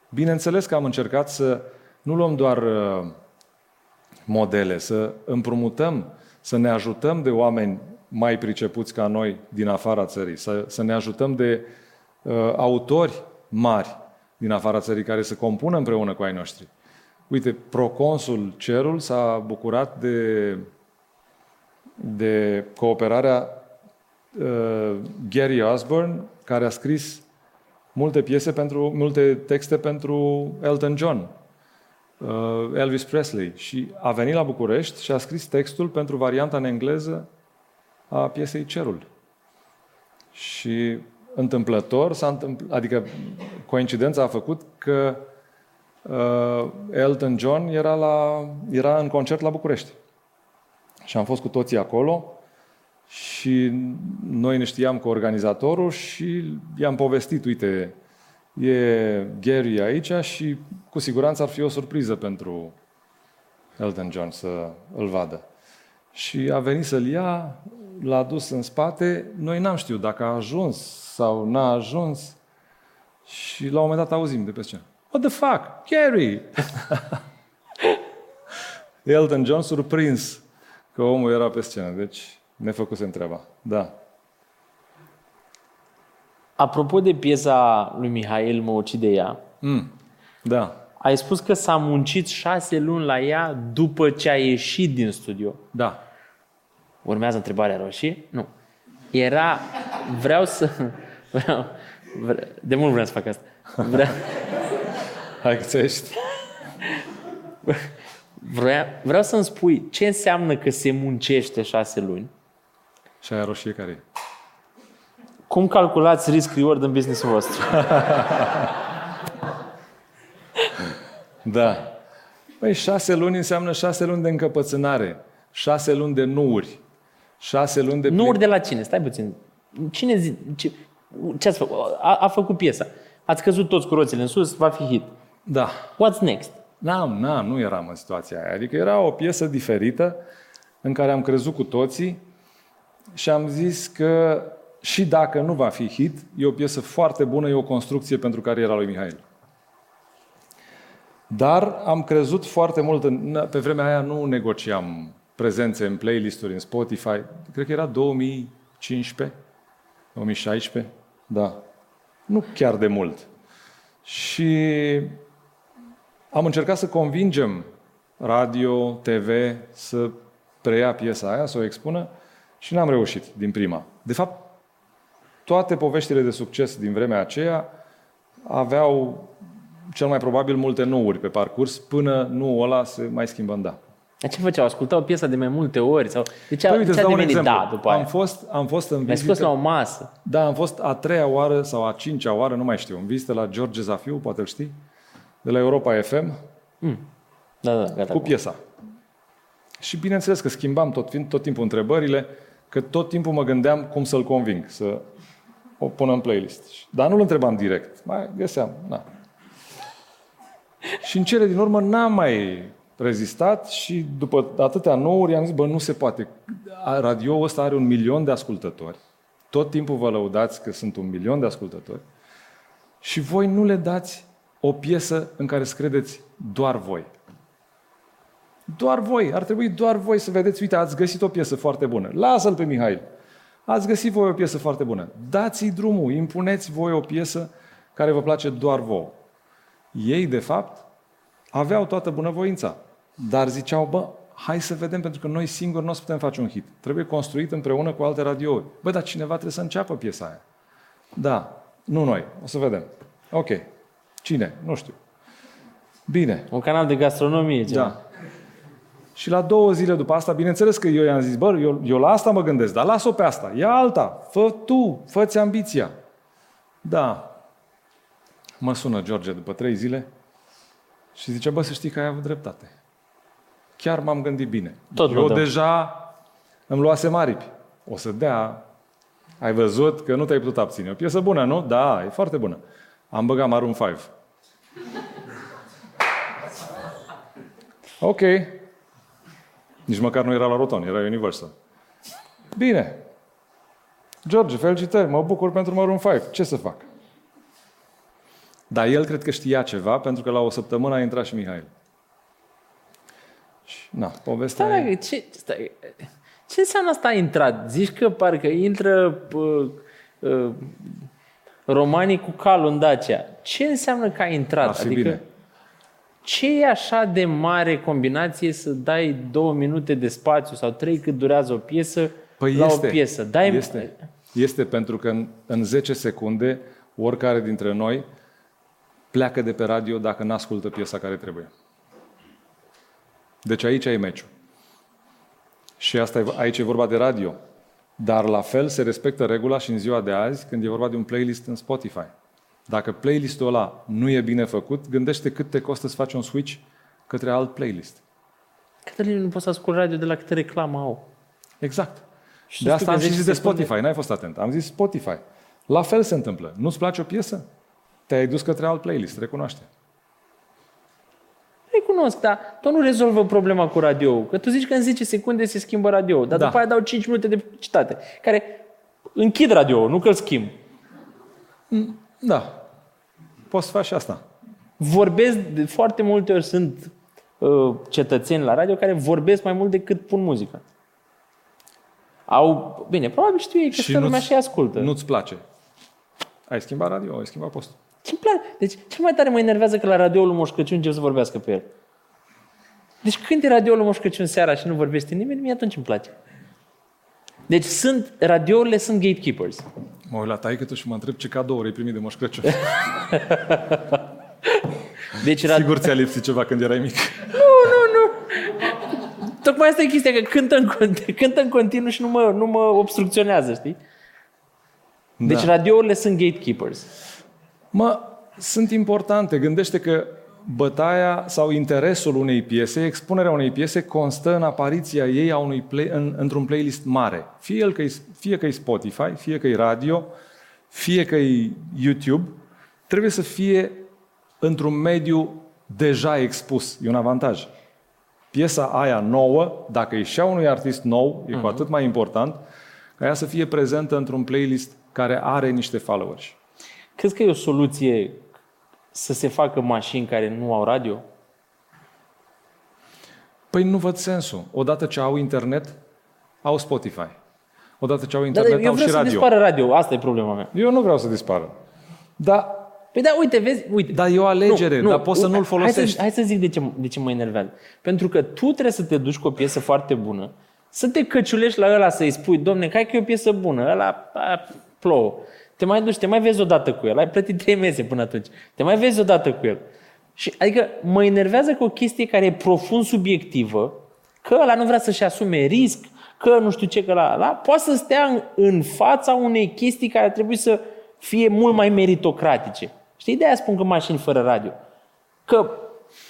bineînțeles că am încercat să nu luăm doar uh, modele, să împrumutăm, să ne ajutăm de oameni mai pricepuți ca noi din afara țării, să, să ne ajutăm de uh, autori mari din afara țării care să compună împreună cu ai noștri. Uite, proconsul Cerul s-a bucurat de, de cooperarea uh, Gary Osborne, care a scris multe piese pentru, multe texte pentru Elton John, uh, Elvis Presley și a venit la București și a scris textul pentru varianta în engleză a piesei Cerul. Și întâmplător, s-a întâmpl- adică coincidența a făcut că uh, Elton John era, la, era în concert la București. Și am fost cu toții acolo și noi ne știam cu organizatorul și i-am povestit, uite, e Gary aici și cu siguranță ar fi o surpriză pentru Elton John să îl vadă. Și a venit să-l ia, l-a dus în spate, noi n-am știut dacă a ajuns sau n-a ajuns și la un moment dat auzim de pe scenă. What the fuck? Gary! Elton John surprins că omul era pe scenă, deci ne făcuse treaba. Da. Apropo de piesa lui Mihail Mă ucide ea, Mm. Da. ai spus că s-a muncit șase luni la ea după ce a ieșit din studio. Da. Urmează întrebarea roșie? Nu. Era, vreau să, vreau, vre, de mult vreau să fac asta. Vreau, Hai că ți-ești. vreau, vreau să-mi spui ce înseamnă că se muncește șase luni, Și aia roșie care e? cum calculați risc-reward în business-ul vostru. Da. Păi șase luni înseamnă șase luni de încăpățânare, șase luni de nuuri, șase luni de... Nu de la cine? Stai puțin. Cine zi, ce, ce ați făcut? A, a făcut piesa. Ați căzut toți cu roțile în sus, va fi hit. Da. What's next? N-am, n-am, nu eram în situația aia. Adică era o piesă diferită în care am crezut cu toții și am zis că și dacă nu va fi hit, e o piesă foarte bună, e o construcție pentru cariera lui Mihail. Dar am crezut foarte mult, în, pe vremea aia nu negociam prezențe în playlist-uri, în Spotify. Cred că era 2015, 2016, da. Nu chiar de mult. Și am încercat să convingem radio, TV să preia piesa aia, să o expună și n-am reușit din prima. De fapt, toate poveștile de succes din vremea aceea aveau cel mai probabil multe nouri pe parcurs până nu ăla se mai schimbă în da. Dar ce făceau? Ascultau piesa de mai multe ori? Sau de ce, Păi, a, uite, ce îți a dau un devenit exemplu. da după aia? Am fost, am fost în Mi-ai scos vizită... la o masă. Da, am fost a treia oară sau a cincea oară, nu mai știu, în vizită la George Zafiu, poate îl știi, de la Europa FM, Da, da, gata. cu piesa. Și bineînțeles că schimbam tot, tot timpul întrebările, că tot timpul mă gândeam cum să-l conving, să o pun în playlist. Dar nu-l întrebam direct, mai găseam, na. Și în cele din urmă n-am mai rezistat și după atâtea nouri am zis, bă, nu se poate. Radio ăsta are un milion de ascultători. Tot timpul vă lăudați că sunt un milion de ascultători. Și voi nu le dați o piesă în care să credeți doar voi. Doar voi. Ar trebui doar voi să vedeți, uite, ați găsit o piesă foarte bună. Lasă-l pe Mihail. Ați găsit voi o piesă foarte bună. Dați-i drumul, impuneți voi o piesă care vă place doar vouă. Ei, de fapt, aveau toată bunăvoința, dar ziceau, bă, hai să vedem, pentru că noi singuri nu o să putem face un hit. Trebuie construit împreună cu alte radiouri. Bă, dar cineva trebuie să înceapă piesa aia. Da, nu noi, o să vedem. Ok. Cine? Nu știu. Bine, Un canal de gastronomie. Ceva. da. Și la două zile după asta, bineînțeles că eu i-am zis, bă, eu, eu la asta mă gândesc, dar las-o pe asta, ia alta, fă tu, fă-ți ambiția. Da. Mă sună George după trei zile și zice, bă, să știi că ai avut dreptate. Chiar m-am gândit bine. Tot vă eu dăm. deja îmi luase aripi. O să dea, ai văzut că nu te-ai putut abține. O piesă bună, nu? Da, e foarte bună. Am băgat Maroon 5. Ok. Nici măcar nu era la Roton, era Universal. Bine. George, felicitări, mă bucur pentru Maroon 5. Ce să fac? Dar el cred că știa ceva, pentru că la o săptămână a intrat și Mihail. Și, na, povestea Stai, e... da, ce, stai, ce înseamnă asta a intrat? Zici că parcă intră uh, uh, romanii cu calul în Dacia. Ce înseamnă că a intrat? Ar fi adică, bine. Ce e așa de mare combinație să dai două minute de spațiu sau trei cât durează o piesă Păi la este, o piesă? Dai, este, este pentru că în, în 10 secunde oricare dintre noi pleacă de pe radio dacă nu ascultă piesa care trebuie. Deci aici e meciul. Și asta e, aici e vorba de radio. Dar la fel se respectă regula și în ziua de azi când e vorba de un playlist în Spotify. Dacă playlistul ăla nu e bine făcut, gândește cât te costă să faci un switch către alt playlist. Cătălin, nu poți să ascult radio de la câte reclamă au. Exact. Și de tu asta că am și 10 zis de secunde- Spotify, n-ai fost atent. Am zis Spotify. La fel se întâmplă. Nu-ți place o piesă? Te-ai dus către alt playlist, recunoaște. Recunosc, dar tot nu rezolvă problema cu radio Că tu zici că în 10 secunde se schimbă radio dar Da. după aia dau 5 minute de publicitate, care închid radio nu că-l schimb. Da. Poți să faci și asta. Vorbesc, de foarte multe ori sunt uh, cetățeni la radio care vorbesc mai mult decât pun muzică. Au, bine, probabil știu ei că și lumea nu-ți- și ascultă. Nu-ți place. Ai schimbat radio, ai schimbat postul. Ce-mi place? Deci, cel mai tare mă enervează că la radioul lui Moș Crăciun încep să vorbească pe el. Deci când e radioul lui Moș Crăciun seara și nu vorbește nimeni, mie atunci îmi place. Deci sunt, radiourile sunt gatekeepers. Mă uit la taică tu și mă întreb ce cadouri ai primit de Moș Crăciun. Deci ra- Sigur ți-a lipsit ceva când erai mic. tocmai asta e chestia, că cântă în, cont- cântă în continuu și nu mă, nu mă obstrucționează, știi? Deci Da. radiourile sunt gatekeepers. Mă, sunt importante. Gândește că bătaia sau interesul unei piese, expunerea unei piese constă în apariția ei a unui play, în, într-un playlist mare. Fie, el că e, fie că e Spotify, fie că e radio, fie că e YouTube, trebuie să fie într-un mediu deja expus. E un avantaj. Piesa aia nouă, dacă e și a unui artist nou, e cu atât mai important ca ea să fie prezentă într-un playlist care are niște followers. Crezi că e o soluție să se facă mașini care nu au radio? Păi nu văd sensul. Odată ce au internet, au Spotify. Odată ce au Dar internet, eu au vreau și să radio. dispară radio. Asta e problema mea. Eu nu vreau să dispară. Dar, Păi da, uite, vezi, uite. dar e o alegere, dar poți să nu-l Hai folosești. să, hai să zic de ce, de ce mă enervează. Pentru că tu trebuie să te duci cu o piesă foarte bună, să te căciulești la ăla să-i spui, domne, hai că e o piesă bună, ăla a, plouă. Te mai duci, te mai vezi odată cu el. Ai plătit trei mese până atunci. Te mai vezi odată cu el. Și, adică mă enervează că o chestie care e profund subiectivă, că ăla nu vrea să-și asume risc, că nu știu ce, că la, la poate să stea în, în fața unei chestii care trebuie să fie mult mai meritocratice. Știi, de aia spun că mașini fără radio. Că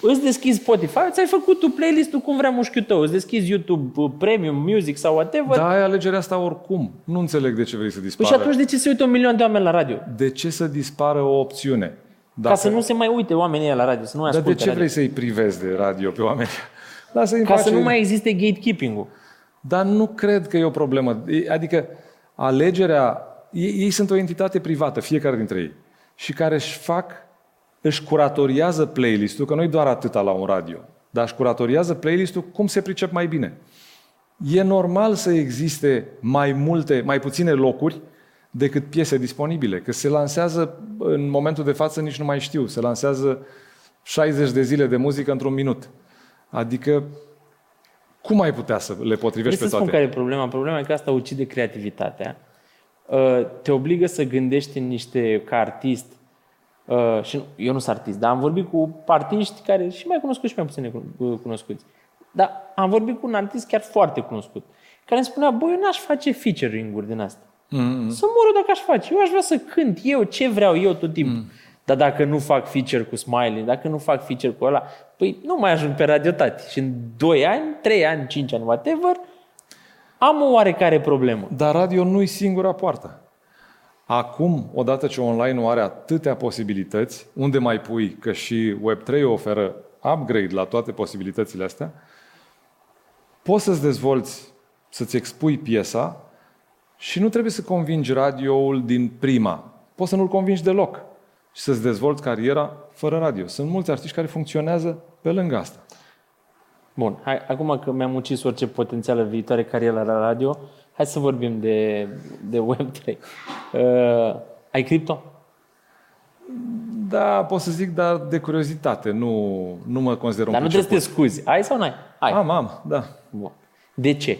îți deschizi Spotify, ți-ai făcut tu playlist-ul cum vrea mușchiul tău, îți deschizi YouTube uh, Premium, Music sau whatever. Da, ai alegerea asta oricum. Nu înțeleg de ce vrei să Păi dispară. și atunci de ce se uită un milion de oameni la radio? De ce să dispară o opțiune? Ca să nu se mai uite oamenii ăia la radio, să nu mai Dar de asculte ce radio. vrei să-i privezi de radio pe oameni? Lasă-i în Ca pace. să nu mai existe gatekeeping-ul. Dar nu cred că e o problemă. E- Adică alegerea... Ei, ei sunt o entitate privată, fiecare dintre ei. Și care își fac, își curatoriază playlist-ul, că nu-i doar atâta la un radio, dar își curatoriază playlist-ul cum se pricep mai bine. E normal să existe mai multe, mai puține locuri decât piese disponibile, că se lansează în momentul de față nici nu mai știu, se lansează 60 de zile de muzică într-un minut. Adică cum ai putea să le potrivești Vrei pe să spun toate? care e problema? Problema e că asta ucide creativitatea. Uh, Te obligă să gândești în niște, ca artist, uh, și nu- eu nu sunt artist, dar am vorbit cu artiști care și mai cunoscuți și mai puțin necuno- uh, cunoscuți. Dar am vorbit cu un artist chiar foarte cunoscut, care îmi spunea, băi, eu n-aș face featuring-uri din asta. Mm-hmm. Să mor eu dacă aș face. Eu aș vrea să cânt eu ce vreau eu tot timpul. Mm. Dar dacă nu fac feature cu Smiley, dacă nu fac feature cu ăla, păi nu mai ajung pe radio tati. Și în 2 ani, 3 ani, 5 ani, whatever, am o oarecare problemă. Dar radio nu-i singura poartă. Acum, odată ce online are atâtea posibilități, unde mai pui că și Web3 oferă upgrade la toate posibilitățile astea, poți să-ți dezvolți, să-ți expui piesa și nu trebuie să convingi radioul din prima. Poți să nu-l convingi deloc și să-ți dezvolți cariera fără radio. Sunt mulți artiști care funcționează pe lângă asta. Bun, hai, acum că mi-am ucis orice potențială viitoare carieră la radio, hai să vorbim de, de Web3. Uh, ai cripto? Da, pot să zic, dar de curiozitate. Nu, nu mă consider un Dar nu trebuie să te scuzi. Ai sau nu ai? Ai. Am, am, da. Bun. De ce?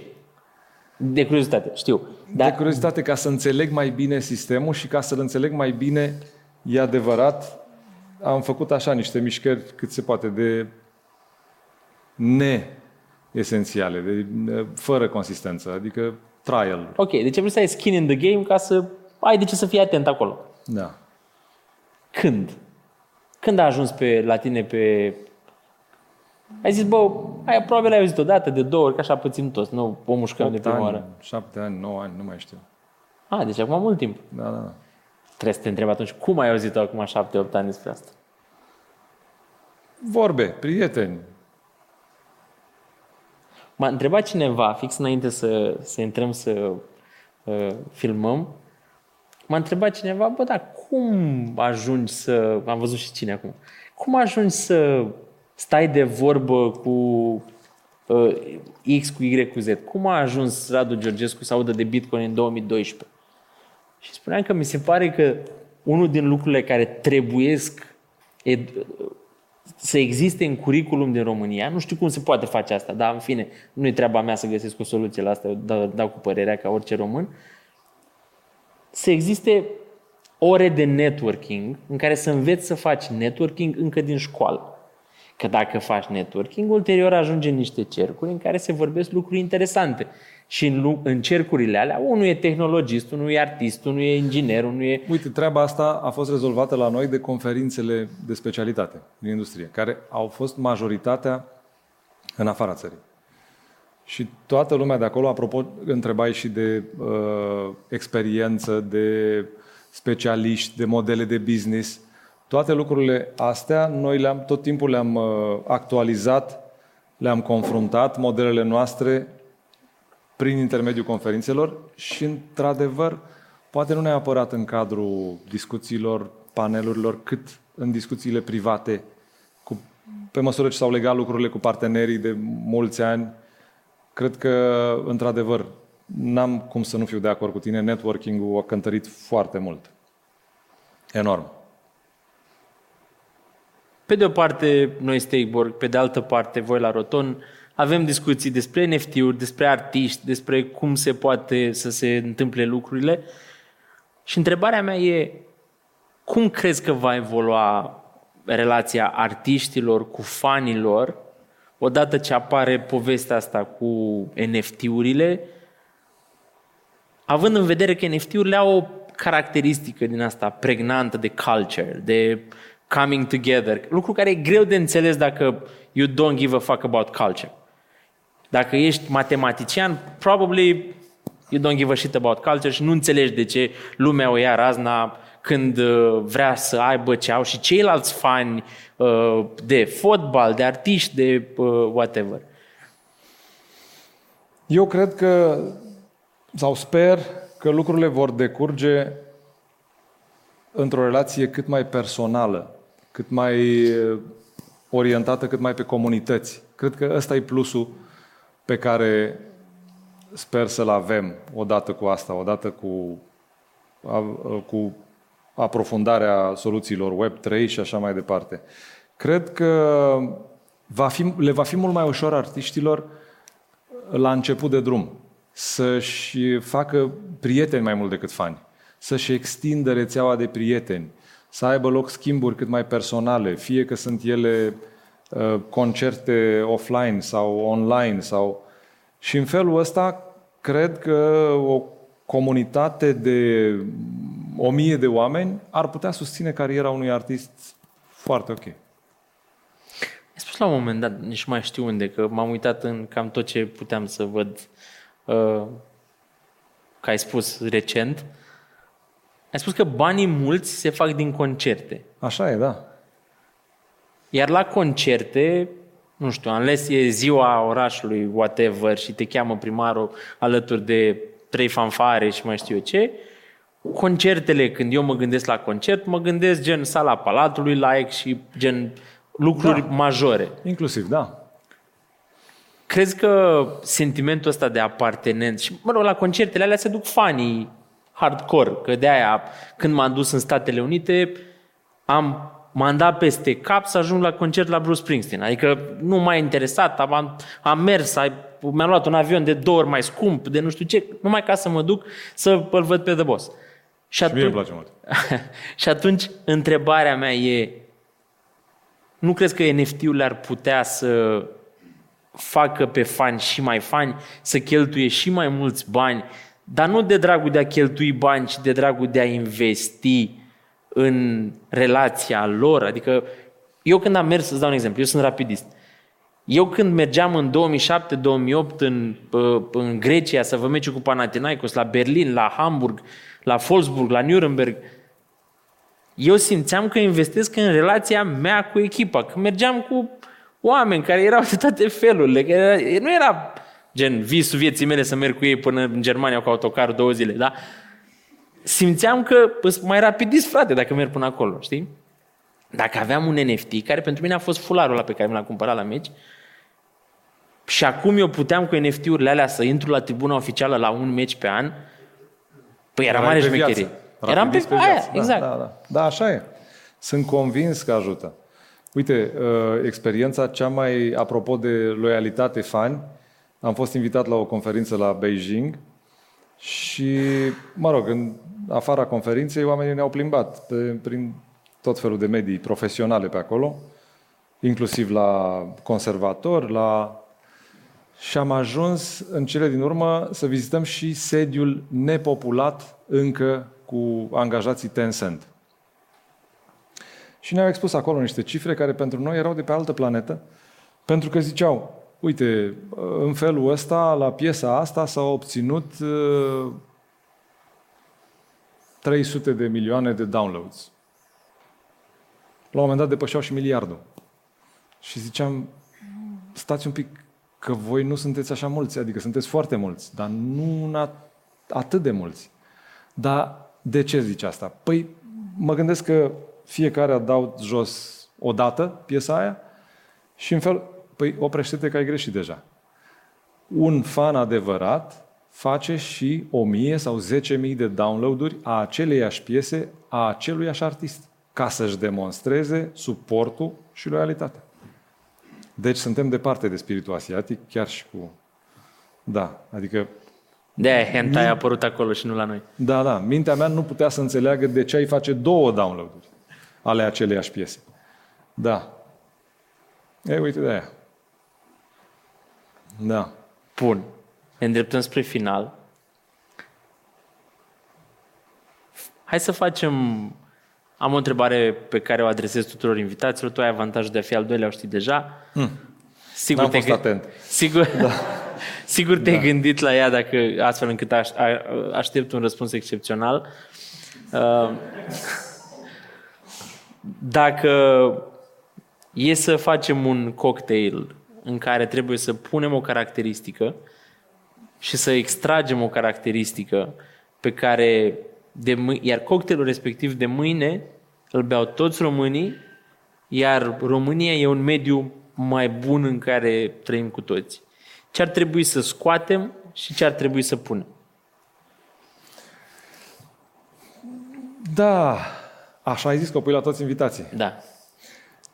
De curiozitate, știu. Dar... De curiozitate ca să înțeleg mai bine sistemul și ca să-l înțeleg mai bine, e adevărat, am făcut așa niște mișcări cât se poate de neesențiale, de, fără consistență, adică trial. Ok, deci vrei să ai skin in the game ca să ai de ce să fii atent acolo. Da. Când? Când a ajuns pe, la tine pe... Ai zis, bă, ai, probabil ai auzit odată, de două ori, că așa pățim toți, nu o mușcăm de prima ani, oară. șapte ani, nouă ani, nu mai știu. A, deci acum mult timp. Da, da, da. Trebuie să te întreb atunci, cum ai auzit acum șapte, opt ani despre asta? Vorbe, prieteni. M-a întrebat cineva, fix înainte să, să intrăm să uh, filmăm, m-a întrebat cineva, bă, dar cum ajungi să... Am văzut și cine acum. Cum ajungi să stai de vorbă cu uh, X cu Y cu Z? Cum a ajuns Radu Georgescu să audă de Bitcoin în 2012? Și spuneam că mi se pare că unul din lucrurile care trebuiesc ed- să existe în curriculum din România, nu știu cum se poate face asta, dar în fine, nu e treaba mea să găsesc o soluție la asta, eu dau, dau cu părerea ca orice român, să existe ore de networking în care să înveți să faci networking încă din școală. Că dacă faci networking, ulterior ajunge în niște cercuri în care se vorbesc lucruri interesante. Și în, în cercurile alea, unul e tehnologist, unul e artist, unul e inginer, unul e... Uite, treaba asta a fost rezolvată la noi de conferințele de specialitate din industrie, care au fost majoritatea în afara țării. Și toată lumea de acolo, apropo, întrebai și de uh, experiență, de specialiști, de modele de business. Toate lucrurile astea, noi le-am, tot timpul le-am uh, actualizat, le-am confruntat, modelele noastre, prin intermediul conferințelor și, într-adevăr, poate nu neapărat în cadrul discuțiilor, panelurilor, cât în discuțiile private, cu, pe măsură ce s-au legat lucrurile cu partenerii de mulți ani, cred că, într-adevăr, n-am cum să nu fiu de acord cu tine, networking-ul a cântărit foarte mult. Enorm. Pe de o parte, noi Steakborg, pe de altă parte, voi la Roton, avem discuții despre NFT-uri, despre artiști, despre cum se poate să se întâmple lucrurile. Și întrebarea mea e, cum crezi că va evolua relația artiștilor cu fanilor odată ce apare povestea asta cu NFT-urile, având în vedere că NFT-urile au o caracteristică din asta pregnantă de culture, de coming together, lucru care e greu de înțeles dacă you don't give a fuck about culture. Dacă ești matematician, probably you don't give a shit about culture și nu înțelegi de ce lumea o ia razna când uh, vrea să aibă ce au și ceilalți fani uh, de fotbal, de artiști, de uh, whatever. Eu cred că, sau sper, că lucrurile vor decurge într-o relație cât mai personală, cât mai orientată, cât mai pe comunități. Cred că ăsta e plusul pe care sper să-l avem odată cu asta, odată cu, cu aprofundarea soluțiilor Web3 și așa mai departe. Cred că va fi, le va fi mult mai ușor artiștilor la început de drum să-și facă prieteni mai mult decât fani, să-și extindă rețeaua de prieteni, să aibă loc schimburi cât mai personale, fie că sunt ele uh, concerte offline sau online sau și în felul ăsta cred că o comunitate de o mie de oameni ar putea susține cariera unui artist foarte ok. Ai spus la un moment dat, nici mai știu unde, că m-am uitat în cam tot ce puteam să văd uh, că ai spus recent, ai spus că banii mulți se fac din concerte. Așa e, da. Iar la concerte, nu știu, ales e ziua orașului, whatever, și te cheamă primarul alături de trei fanfare și mai știu eu ce, concertele, când eu mă gândesc la concert, mă gândesc gen sala Palatului, like și gen lucruri Da. majore. Inclusiv, da. Crezi că sentimentul ăsta de apartenență, și mă rog, la concertele alea se duc fanii hardcore, că de aia când m-am dus în Statele Unite am m-am dat peste cap să ajung la concert la Bruce Springsteen. Adică nu m-a interesat, am, am mers, ai- mi-am luat un avion de două ori mai scump, de nu știu ce, numai ca să mă duc să îl văd pe The Boss. Și Și mie îmi atunci, place mult. și atunci întrebarea mea e, nu crezi că NFT-urile ar putea să facă pe fani și mai fani, să cheltuie și mai mulți bani, dar nu de dragul de a cheltui bani, ci de dragul de a investi în relația lor. Adică eu când am mers, să dau un exemplu, eu sunt rapidist. Eu când mergeam în 2007-2008 în, uh, în Grecia să vă meciul cu Panathinaikos, la Berlin, la Hamburg, la Wolfsburg, la Nuremberg, eu simțeam că investesc în relația mea cu echipa, că mergeam cu oameni care erau de toate felurile, că era, nu era gen visul vieții mele să merg cu ei până în Germania cu autocar două zile, da? Simțeam că sunt mai rapidist, frate, dacă merg până acolo, știi? Dacă aveam un NFT, care pentru mine a fost fularul ăla pe care mi l-am cumpărat la meci, și acum eu puteam cu NFT-urile alea să intru la tribuna oficială la un meci pe an, păi era Erai mare pe șmecherie. viață. Eram pe, Rapidist aia, viață. exact. Da, da, da. da, așa e. Sunt convins că ajută. Uite, uh, experiența cea mai, apropo de loialitate fani, am fost invitat la o conferință la Beijing și, mă rog, în afara conferinței, oamenii ne-au plimbat pe, prin tot felul de medii profesionale pe acolo, inclusiv la conservatori, la... Și am ajuns în cele din urmă să vizităm și sediul nepopulat încă cu angajații Tencent. Și ne-au expus acolo niște cifre care pentru noi erau de pe altă planetă, pentru că ziceau, uite, în felul ăsta, la piesa asta s-au obținut uh, 300 de milioane de downloads. La un moment dat depășeau și miliardul. Și ziceam, stați un pic, că voi nu sunteți așa mulți, adică sunteți foarte mulți, dar nu în a- atât de mulți. Dar de ce zici asta? Păi mă gândesc că fiecare a dat jos o dată piesa aia și în fel, păi oprește-te că ai greșit deja. Un fan adevărat face și 1000 sau 10.000 de downloaduri a aceleiași piese a aceluiași artist ca să-și demonstreze suportul și loialitatea. Deci suntem departe de spiritul asiatic, chiar și cu... Da, adică De-aia hentai a apărut acolo și nu la noi. da, da. Mintea mea nu putea să înțeleagă de ce ai face două download-uri ale aceleiași piese. Da. E, uite de aia. Da. Bun. Ne îndreptăm spre final. Hai să facem... Am o întrebare pe care o adresez tuturor invitaților. Tu ai avantajul de a fi al doilea, o știi deja. Hmm. Sigur N-am te-ai fost gâ- atent. Sigur, da. sigur te-ai da. gândit la ea dacă, astfel încât aș, a, aștept un răspuns excepțional. Uh, dacă e să facem un cocktail în care trebuie să punem o caracteristică și să extragem o caracteristică pe care de mâ- iar cocktailul respectiv de mâine îl beau toți românii, iar România e un mediu mai bun în care trăim cu toți. Ce ar trebui să scoatem și ce ar trebui să punem? Da. Așa ai zis că o pui la toți invitații. Da.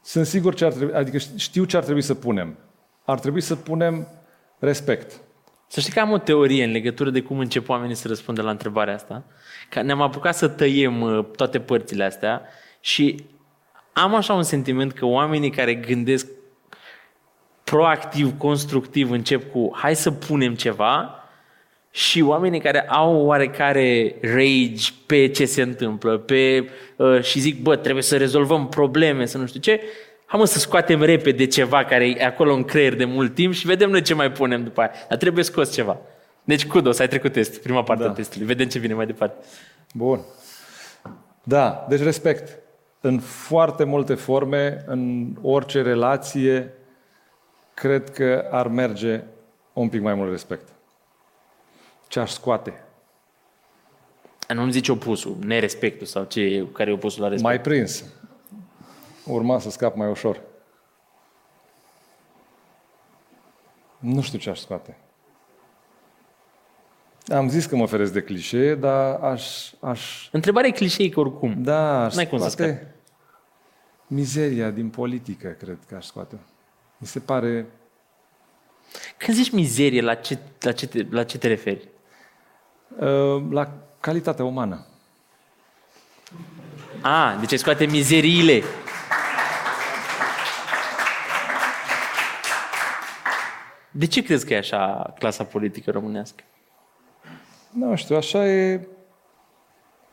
Sunt sigur ce ar trebui, adică știu ce ar trebui să punem. Ar trebui să punem respect. Să știi că am o teorie în legătură de cum încep oamenii să răspundă la întrebarea asta. Că ne-am apucat să tăiem uh, toate părțile astea și am așa un sentiment că oamenii care gândesc proactiv, constructiv, încep cu hai să punem ceva și oamenii care au oarecare rage pe ce se întâmplă pe, uh, și zic, bă, trebuie să rezolvăm probleme, să nu știu ce, hai mă să scoatem repede ceva care e acolo în creier de mult timp și vedem noi ce mai punem după aia. Dar trebuie scos ceva. Deci, Kudos, ai trecut testul, prima parte Da. a testului. Vedem ce vine mai departe. Bun. Da, deci respect. În foarte multe forme, în orice relație, cred că ar merge un pic mai mult respect. Ce aș scoate? Nu-mi zici opusul, nerespectul sau ce e, care e opusul la respect. Mai prins. Urma să scap mai ușor. Nu știu ce aș scoate. Am zis că mă feresc de clișee, dar aș, aș Întrebarea e clișeică oricum. Da, aș N-ai cum să scoate mizeria din politică, cred că aș scoate. Mi se pare... Când zici mizerie, la ce, la ce, te, la ce te referi? Uh, la calitatea umană. A, deci ai scoate mizeriile. De ce crezi că e așa clasa politică românească? Nu știu, așa e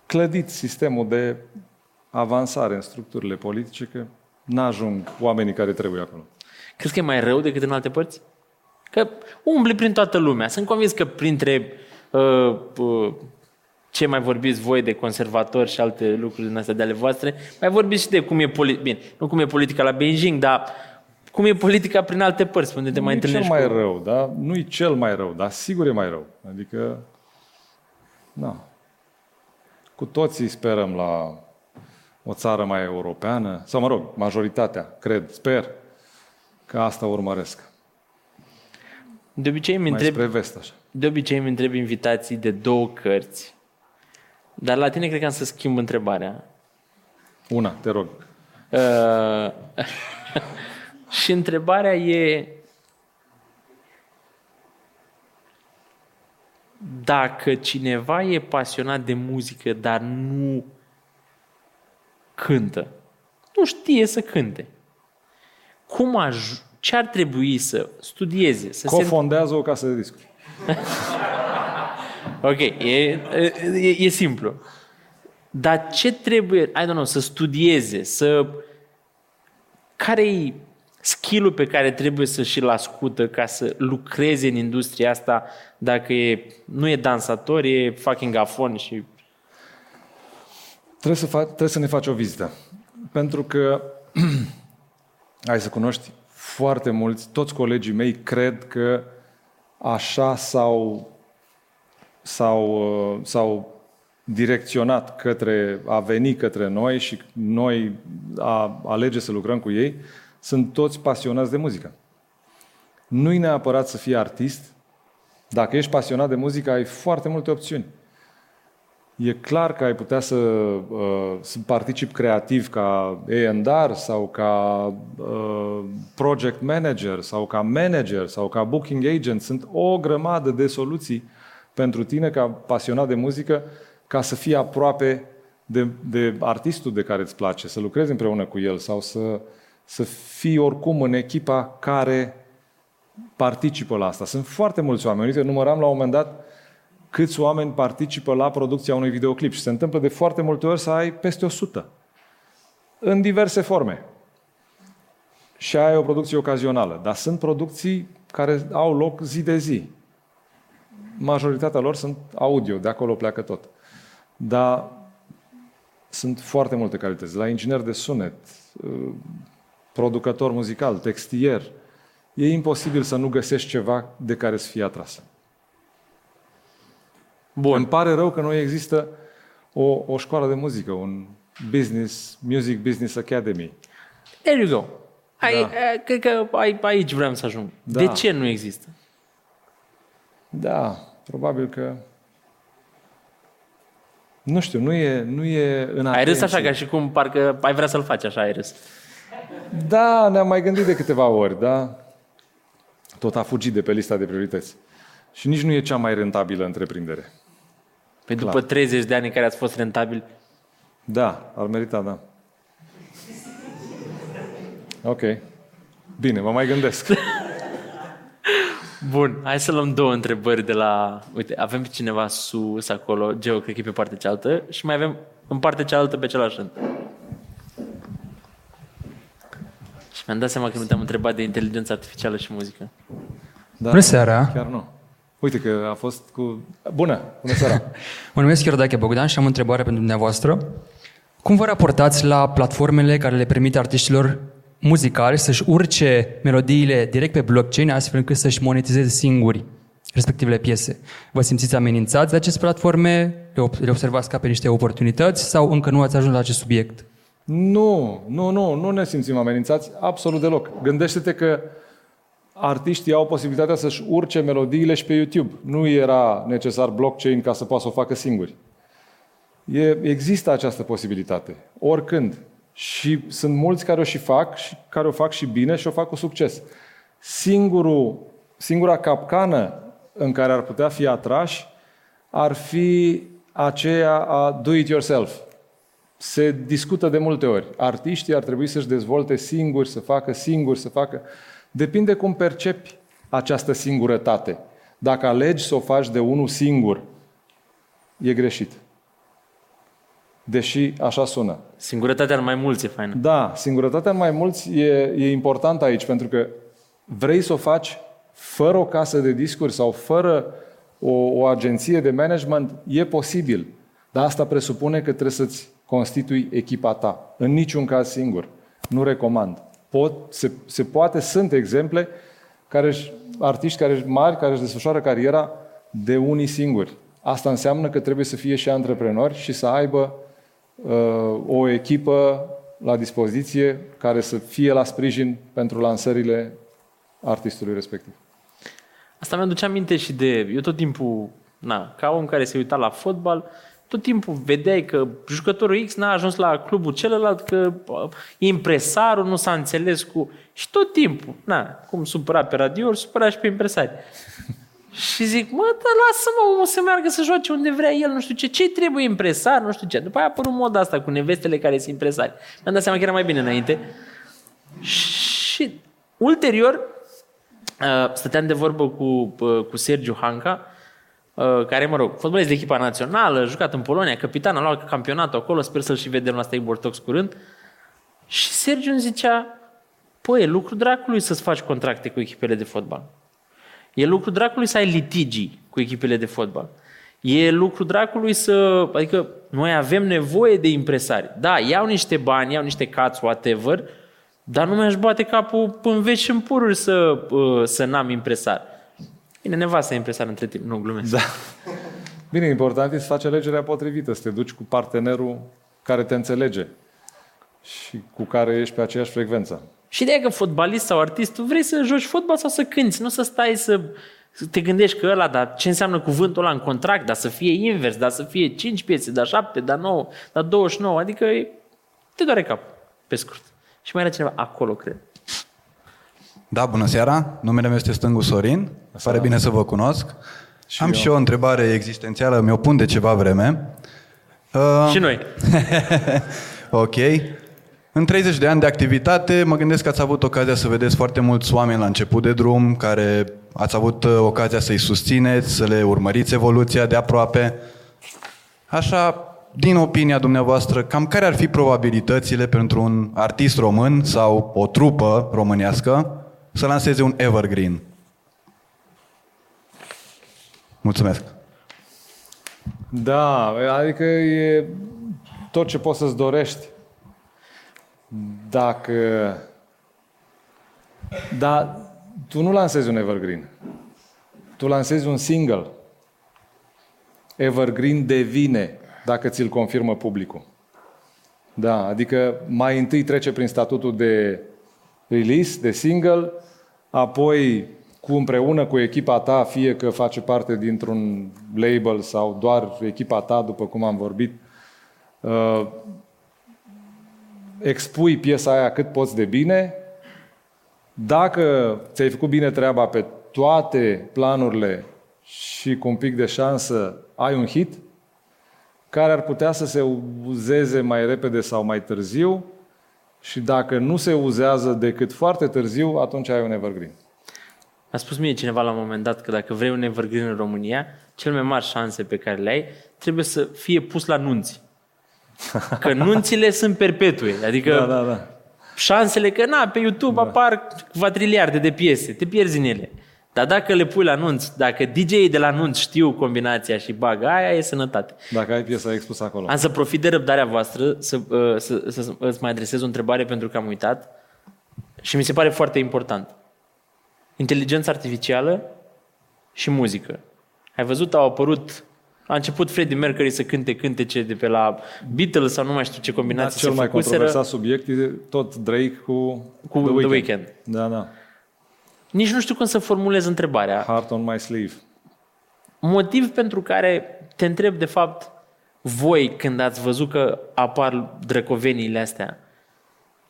clădit sistemul de avansare în structurile politice, că n-ajung oamenii care trebuie acolo. Crezi că e mai rău decât în alte părți? Că umbli prin toată lumea. Sunt convins că printre uh, uh, ce mai vorbiți voi de conservatori și alte lucruri din astea de ale voastre, mai vorbiți și de cum e politica, bine, nu cum e politica la Beijing, dar cum e politica prin alte părți, unde te mai nu e cel întâlnești mai cu... rău, da? Nu e cel mai rău, dar sigur e mai rău. Adică, na. Cu toții sperăm la o țară mai europeană, sau mă rog, majoritatea, cred, sper că asta urmăresc. De obicei îmi Mai întreb, spre vest, așa. de obicei îmi întreb invitații de două cărți, dar la tine cred că am să schimb întrebarea. Una, te rog. Uh, și întrebarea e dacă cineva e pasionat de muzică, dar nu cântă, nu știe să cânte, cum aj- ce ar trebui să studieze? Să se... Cofondează o casă de discuri. Ok, e, e, e simplu. Dar ce trebuie, I don't know, să studieze, să... Care-i skill pe care trebuie să și-l ascută ca să lucreze în industria asta dacă e, nu e dansator, e fucking afon și... Trebuie să, fa- trebuie să ne faci o vizită. Pentru că ai să cunoști foarte mulți, toți colegii mei cred că așa s-au, s-au, uh, s-au direcționat către a veni către noi și noi a alege să lucrăm cu ei, sunt toți pasionați de muzică. Nu-i neapărat să fii artist. Dacă ești pasionat de muzică, ai foarte multe opțiuni. E clar că ai putea să, uh, să participi creativ ca A&R sau ca uh, project manager sau ca manager sau ca booking agent. Sunt o grămadă de soluții pentru tine ca pasionat de muzică ca să fii aproape de, de artistul de care îți place, să lucrezi împreună cu el sau să, să fii oricum în echipa care participă la asta. Sunt foarte mulți oameni. Uite, număram la un moment dat câți oameni participă la producția unui videoclip și se întâmplă de foarte multe ori să ai peste 100. În diverse forme. Și ai o producție ocazională. Dar sunt producții care au loc zi de zi. Majoritatea lor sunt audio, de acolo pleacă tot. Dar sunt foarte multe calități. La inginer de sunet, uh, producător muzical, textier, e imposibil să nu găsești ceva de care să fii atras. Bun. Îmi pare rău că nu există o, o școală de muzică, un business, Music Business Academy. There you go. Ai, Da. da. Cred că ai, aici vreau să ajung. Da. De ce nu există? Da, probabil că... Nu știu, nu e, nu e în Ai râs atenție. așa ca și cum parcă ai vrea să-l faci așa, ai râs. Da, ne-am mai gândit de câteva ori, da? Tot a fugit de pe lista de priorități. Și nici nu e cea mai rentabilă întreprindere. Pe după Clar. 30 de ani în care ați fost rentabil, Da, ar merita, da. Ok. Bine, mă mai gândesc. Bun, hai să luăm două întrebări de la... Uite, avem pe cineva sus acolo, Geo, cred că e pe partea cealaltă, și mai avem în partea cealaltă pe celălalt rând. Și mi-am dat seama că nu te-am întrebat de inteligență artificială și muzică. Da, Bună seara! Chiar nu. Uite că a fost cu... Bună! Bună seara! Mă numesc Iordache Bogdan și am o întrebare pentru dumneavoastră. Cum vă raportați la platformele care le permit artiștilor muzicali să-și urce melodiile direct pe blockchain astfel încât să-și monetizeze singuri respectivele piese? Vă simțiți amenințați de aceste platforme? Le ob- Le observați ca pe niște oportunități sau încă nu ați ajuns la acest subiect? Nu, nu, nu, nu ne simțim amenințați absolut deloc. Gândește-te că artiștii au posibilitatea să-și urce melodiile și pe YouTube. Nu era necesar blockchain ca să poată să o facă singuri. E, există această posibilitate, oricând. Și sunt mulți care o și fac, și care o fac și bine și o fac cu succes. Singurul, singura capcană în care ar putea fi atrași ar fi aceea a do it yourself. Se discută de multe ori. Artiștii ar trebui să-și dezvolte singuri, să facă singuri, să facă... Depinde cum percepi această singurătate. Dacă alegi să o faci de unul singur, e greșit. Deși așa sună. Singurătatea în mai mulți e faină. Da, singurătatea în mai mulți e, e importantă aici, pentru că vrei să o faci fără o casă de discuri sau fără o, o agenție de management, e posibil. Dar asta presupune că trebuie să-ți constitui echipa ta. În niciun caz singur. Nu recomand. Pot, se, se poate, sunt exemple care își- artiști care, mari care își desfășoară cariera de unii singuri. Asta înseamnă că trebuie să fie și antreprenori și să aibă uh, o echipă la dispoziție care să fie la sprijin pentru lansările artistului respectiv. Asta mi-aduce aminte și de... Eu tot timpul, na, ca om care se uita la fotbal, tot timpul vedeai că jucătorul X n-a ajuns la clubul celălalt, că bă, impresarul nu s-a înțeles cu... Și tot timpul, na, cum supăra pe radio, supăra și pe impresari. Și zic, mă, dar lasă-mă omul să meargă să joace unde vrea el, nu știu ce, ce trebuie impresar, nu știu ce. După aia a apărut moda asta cu nevestele care sunt impresari. Mi-am dat seama că era mai bine înainte. Și ulterior, uh, stăteam de vorbă cu, uh, cu Sergiu Hanca, uh, care, mă rog, fotbalist de echipa națională, jucat în Polonia, capitan, a luat campionatul acolo, sper să-l și vedem la Stable Talks curând. Și Sergiu îmi zicea, păi, e lucru dracului să-ți faci contracte cu echipele de fotbal. E lucru dracului să ai litigii cu echipele de fotbal. E lucru dracului să... Adică noi avem nevoie de impresari. Da, iau niște bani, iau niște cați, whatever, dar nu mi-aș bate capul în veci și în pururi să, uh, să n-am impresar. Bine, nevasta e impresar între timp, nu glumesc. Da. Bine, important e să faci alegerea potrivită, să te duci cu partenerul care te înțelege și cu care ești pe aceeași frecvență. Și de că fotbalist sau artist, tu vrei să joci fotbal sau să cânti, nu să stai să să te gândești că ăla, dar ce înseamnă cuvântul ăla în contract, dar să fie invers, dar să fie 5 piese, dar 7, dar 9, dar 29, adică e- te doare cap, pe scurt. Și mai era cineva acolo, cred. Da, bună seara. Numele meu este Stângu Sorin. Pare bine să vă cunosc. Și Am eu. și o întrebare existențială, mi-o pun de ceva vreme. Uh, Și noi. ok. În 30 de ani de activitate, mă gândesc că ați avut ocazia să vedeți foarte mulți oameni la început de drum, care ați avut uh, ocazia să-i susțineți, să le urmăriți evoluția de aproape. Așa, din opinia dumneavoastră, cam care ar fi probabilitățile pentru un artist român sau o trupă românească să lanseze un evergreen? Mulțumesc! Da, adică e tot ce poți să-ți dorești. Dacă... Dar tu nu lansezi un evergreen. Tu lansezi un single. Evergreen devine dacă ți-l confirmă publicul. Da, adică mai întâi trece prin statutul de release, de single, apoi cu împreună cu echipa ta, fie că face parte dintr-un label sau doar echipa ta, după cum am vorbit, uh, expui piesa aia cât poți de bine. Dacă ți-ai făcut bine treaba pe toate planurile și cu un pic de șansă ai un hit, care ar putea să se uzeze mai repede sau mai târziu și dacă nu se uzează decât foarte târziu, atunci ai un evergreen. A spus mie cineva la un moment dat că dacă vrei un evergreen în România, cel mai mari șanse pe care le ai trebuie să fie pus la nunți. Că nunțile sunt perpetue. Adică Da, da, da. șansele că, na, pe YouTube da. apar quadriliarde de piese, te pierzi în ele. Dar dacă le pui la anunț, dacă DJ-ii de la anunț știu combinația și bagă aia, e sănătate. Dacă ai piesa expus acolo. Am să profit de răbdarea voastră să, uh, să, să, să îți mai adresez o întrebare pentru că am uitat și mi se pare foarte important. Inteligența artificială și muzică. Ai văzut, au apărut a început Freddie Mercury să cânte cântece de pe la Beatles sau nu mai știu ce Da, combinații cel se mai făcuseră controversat subiect e tot Drake cu, cu The Weeknd. Da, da. Nici nu știu cum să formulez întrebarea. Heart on my sleeve. Motiv pentru care te întreb, de fapt, voi, când ați văzut că apar drăcoveniile astea,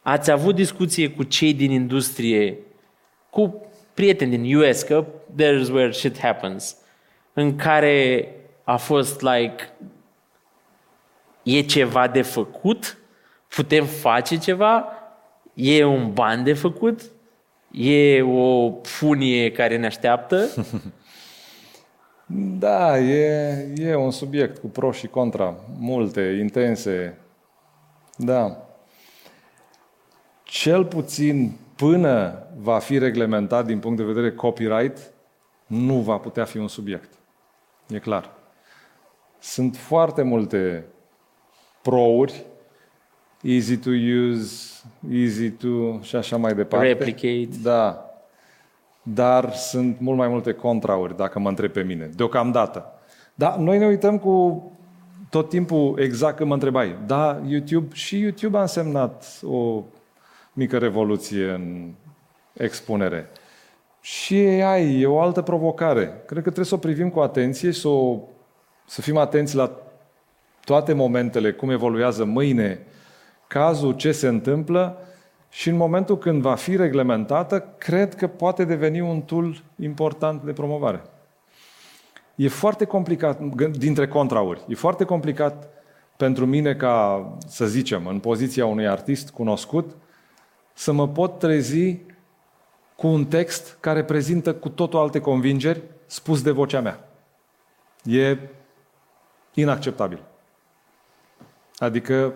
ați avut discuție cu cei din industrie, cu prieteni din US, că there's where shit happens, în care a fost like, e ceva de făcut? Putem face ceva? E un ban de făcut? E o funie care ne așteaptă? Da, e, e un subiect cu pro și contra, multe, intense. Da. Cel puțin până va fi reglementat din punct de vedere copyright, nu va putea fi un subiect. E clar. Sunt foarte multe prouri, easy to use, easy to și așa mai departe. Replicate. Da. Dar sunt mult mai multe contrauri, dacă mă întreb pe mine, deocamdată. Dar noi ne uităm cu tot timpul exact când mă întrebai. Da, YouTube și YouTube a însemnat o mică revoluție în expunere. Și AI e o altă provocare. Cred că trebuie să o privim cu atenție și să, o, să fim atenți la toate momentele, cum evoluează mâine cazul, ce se întâmplă și în momentul când va fi reglementată, cred că poate deveni un tool important de promovare. E foarte complicat, dintre contrauri, e foarte complicat pentru mine ca, să zicem, în poziția unui artist cunoscut, să mă pot trezi cu un text care prezintă cu totul alte convingeri spus de vocea mea. E inacceptabil. Adică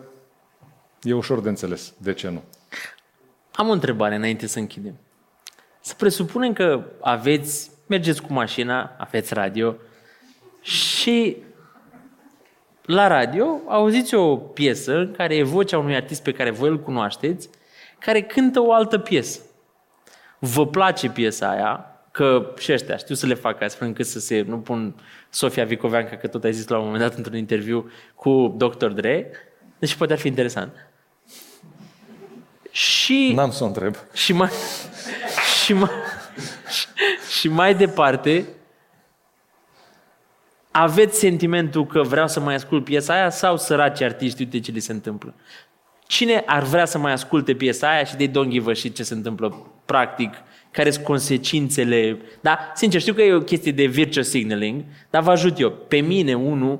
e ușor de înțeles. De ce nu? Am o întrebare înainte să închidem. Să presupunem că aveți, mergeți cu mașina, aveți radio și la radio auziți o piesă în care e vocea unui artist pe care voi îl cunoașteți, care cântă o altă piesă. Vă place piesa aia, că și ăștia știu să le facă astfel încât să se, nu pun Sofia Vicoveanca, că tot ai zis la un moment dat într-un interviu cu Dr. Dre, deci poate ar fi interesant. Și, N-am să o întreb. și mai, și mai, și mai departe, aveți sentimentul că vreau să mai ascult piesa aia sau săraci artiști, uite ce li se întâmplă. Cine ar vrea să mai asculte piesa aia și de don't give a shit ce se întâmplă practic, care sunt consecințele. Da, sincer, știu că e o chestie de virtue signaling, dar vă ajut eu. Pe mine, unul,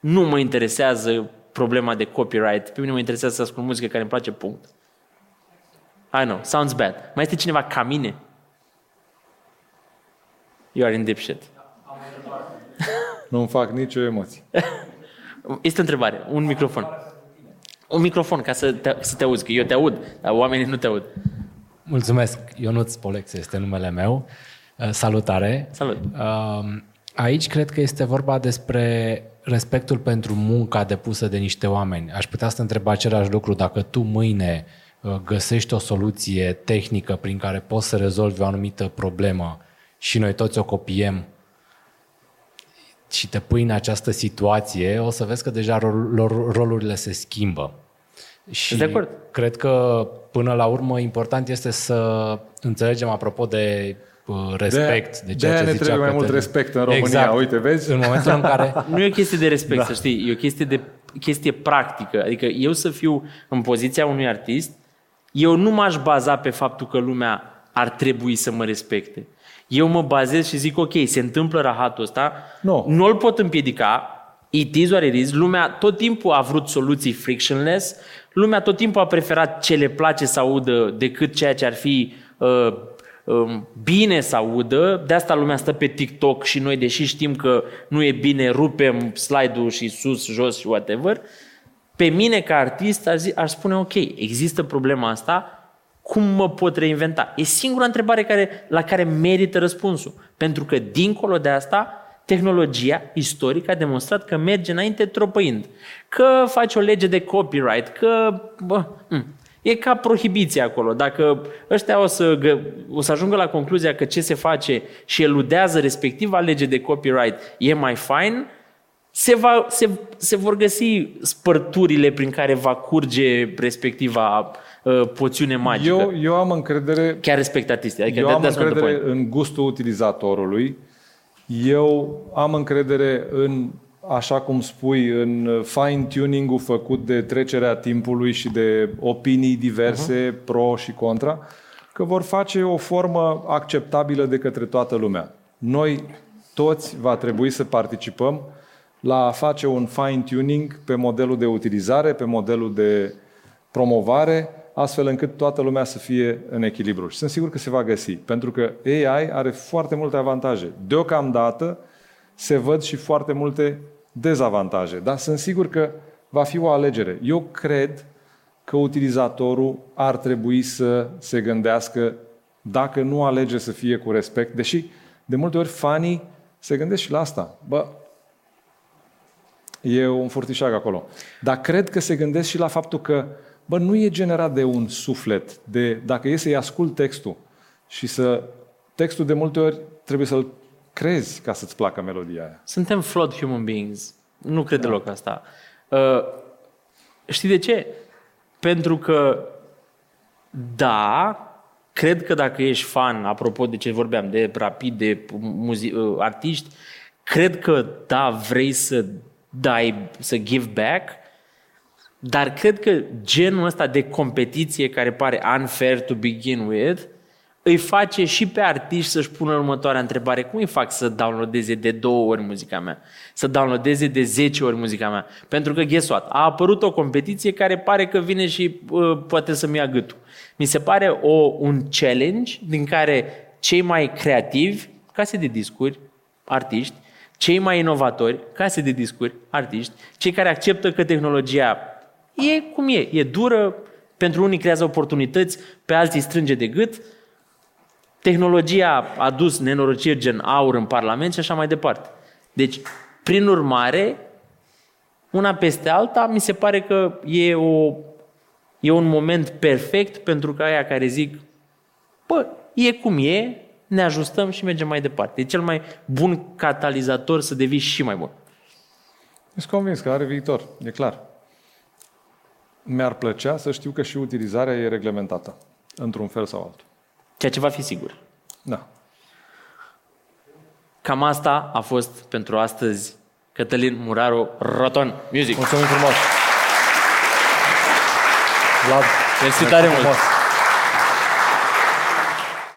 nu mă interesează problema de copyright. Pe mine mă interesează să ascult muzică care îmi place, punct. I know, sounds bad. Mai este cineva ca mine? You are in dipshit. Nu-mi fac nicio emoție. Este o întrebare. Un microfon. Un microfon ca să te, să te auzi, că eu te aud, dar oamenii nu te aud. Mulțumesc, Ionuț Polex este numele meu. Uh, Salutare! Salut. Uh, Aici cred că este vorba despre respectul pentru munca depusă de niște oameni. Aș putea să te întreb același lucru dacă tu mâine uh, găsești o soluție tehnică prin care poți să rezolvi o anumită problemă și noi toți o copiem și te pui în această situație, o să vezi că deja rol- rolurile se schimbă. Și De acord. cred că până la urmă important este să înțelegem apropo de uh, respect, de, de ceea aia ce ne zicea trebuie mai mult Cătălin. respect în România. Exact. Uite, vezi? În momentul în care Nu e o chestie de respect, Da. să știi, e o chestie de chestie practică. Adică eu să fiu în poziția unui artist, eu nu m-aș baza pe faptul că lumea ar trebui să mă respecte. Eu mă bazez și zic, ok, se întâmplă rahatul ăsta, Nu. nu-l pot împiedica, it is what it is, lumea tot timpul a vrut soluții frictionless, lumea tot timpul a preferat ce le place să audă decât ceea ce ar fi uh, um, bine să audă, de asta lumea stă pe TikTok și noi, deși știm că nu e bine, rupem slide-ul și sus, jos și whatever, pe mine ca artist aș, zi, aș spune ok, există problema asta, Cum mă pot reinventa? E singura întrebare care, la care merită răspunsul. Pentru că, dincolo de asta, tehnologia istorică a demonstrat că merge înainte tropăind. Că faci o lege de copyright, că... Bă, m- E ca prohibiție acolo. Dacă ăștia o să, gă, o să ajungă la concluzia că ce se face și eludează respectiva lege de copyright e mai fine, se, va, se, se vor găsi spărturile prin care va curge respectiva uh, poțiune magică. Eu, eu am încredere Chiar respect artistii. Adică eu that- am that's not the încredere point. în gustul utilizatorului. Eu am încredere în, așa cum spui, în fine-tuning-ul făcut de trecerea timpului și de opinii diverse, uh-huh. pro și contra, că vor face o formă acceptabilă de către toată lumea. Noi toți va trebui să participăm la a face un fine-tuning pe modelul de utilizare, pe modelul de promovare, astfel încât toată lumea să fie în echilibru. Și sunt sigur că se va găsi, pentru că AI are foarte multe avantaje. Deocamdată se văd și foarte multe dezavantaje, dar sunt sigur că va fi o alegere. Eu cred că utilizatorul ar trebui să se gândească dacă nu alege să fie cu respect, deși de multe ori fanii se gândesc și la asta. Bă, E un furtișag acolo. Dar cred că se gândesc și la faptul că, bă, nu e generat de un suflet, de, dacă e să-i ascult textul și să, textul de multe ori trebuie să-l crezi ca să-ți placă melodia aia. Suntem flawed human beings. Nu cred da. deloc asta. Uh, știi de ce? Pentru că, da, cred că dacă ești fan, apropo de ce vorbeam, de rapid, de muzi- uh, artiști, cred că, da, vrei să dai, să give back, dar cred că genul ăsta de competiție care pare unfair to begin with, îi face și pe artiști să-și pună următoarea întrebare. Cum îi fac să downloadeze de două ori muzica mea? Să downloadeze de 10 ori muzica mea? Pentru că, guess what? A apărut o competiție care pare că vine și uh, poate să-mi ia gâtul. Mi se pare o, un challenge din care cei mai creativi, case de discuri, artiști, cei mai inovatori, case de discuri, artiști, cei care acceptă că tehnologia e cum e, e dură, pentru unii creează oportunități, pe alții strânge de gât, tehnologia a dus nenorociri gen aur în Parlament și așa mai departe. Deci, prin urmare, una peste alta, mi se pare că e, o, e un moment perfect pentru ca aia care zic, bă, e cum e, ne ajustăm și mergem mai departe. E cel mai bun catalizator să devii și mai bun. Sunt convins că are viitor, e clar. Mi-ar plăcea să știu că și utilizarea e reglementată, într-un fel sau altul. Ceea ce va fi sigur. Da. Cam asta a fost pentru astăzi Cătălin Muraru Roton Music. Mulțumim frumos! Vlad, Mersi tare mult! frumos.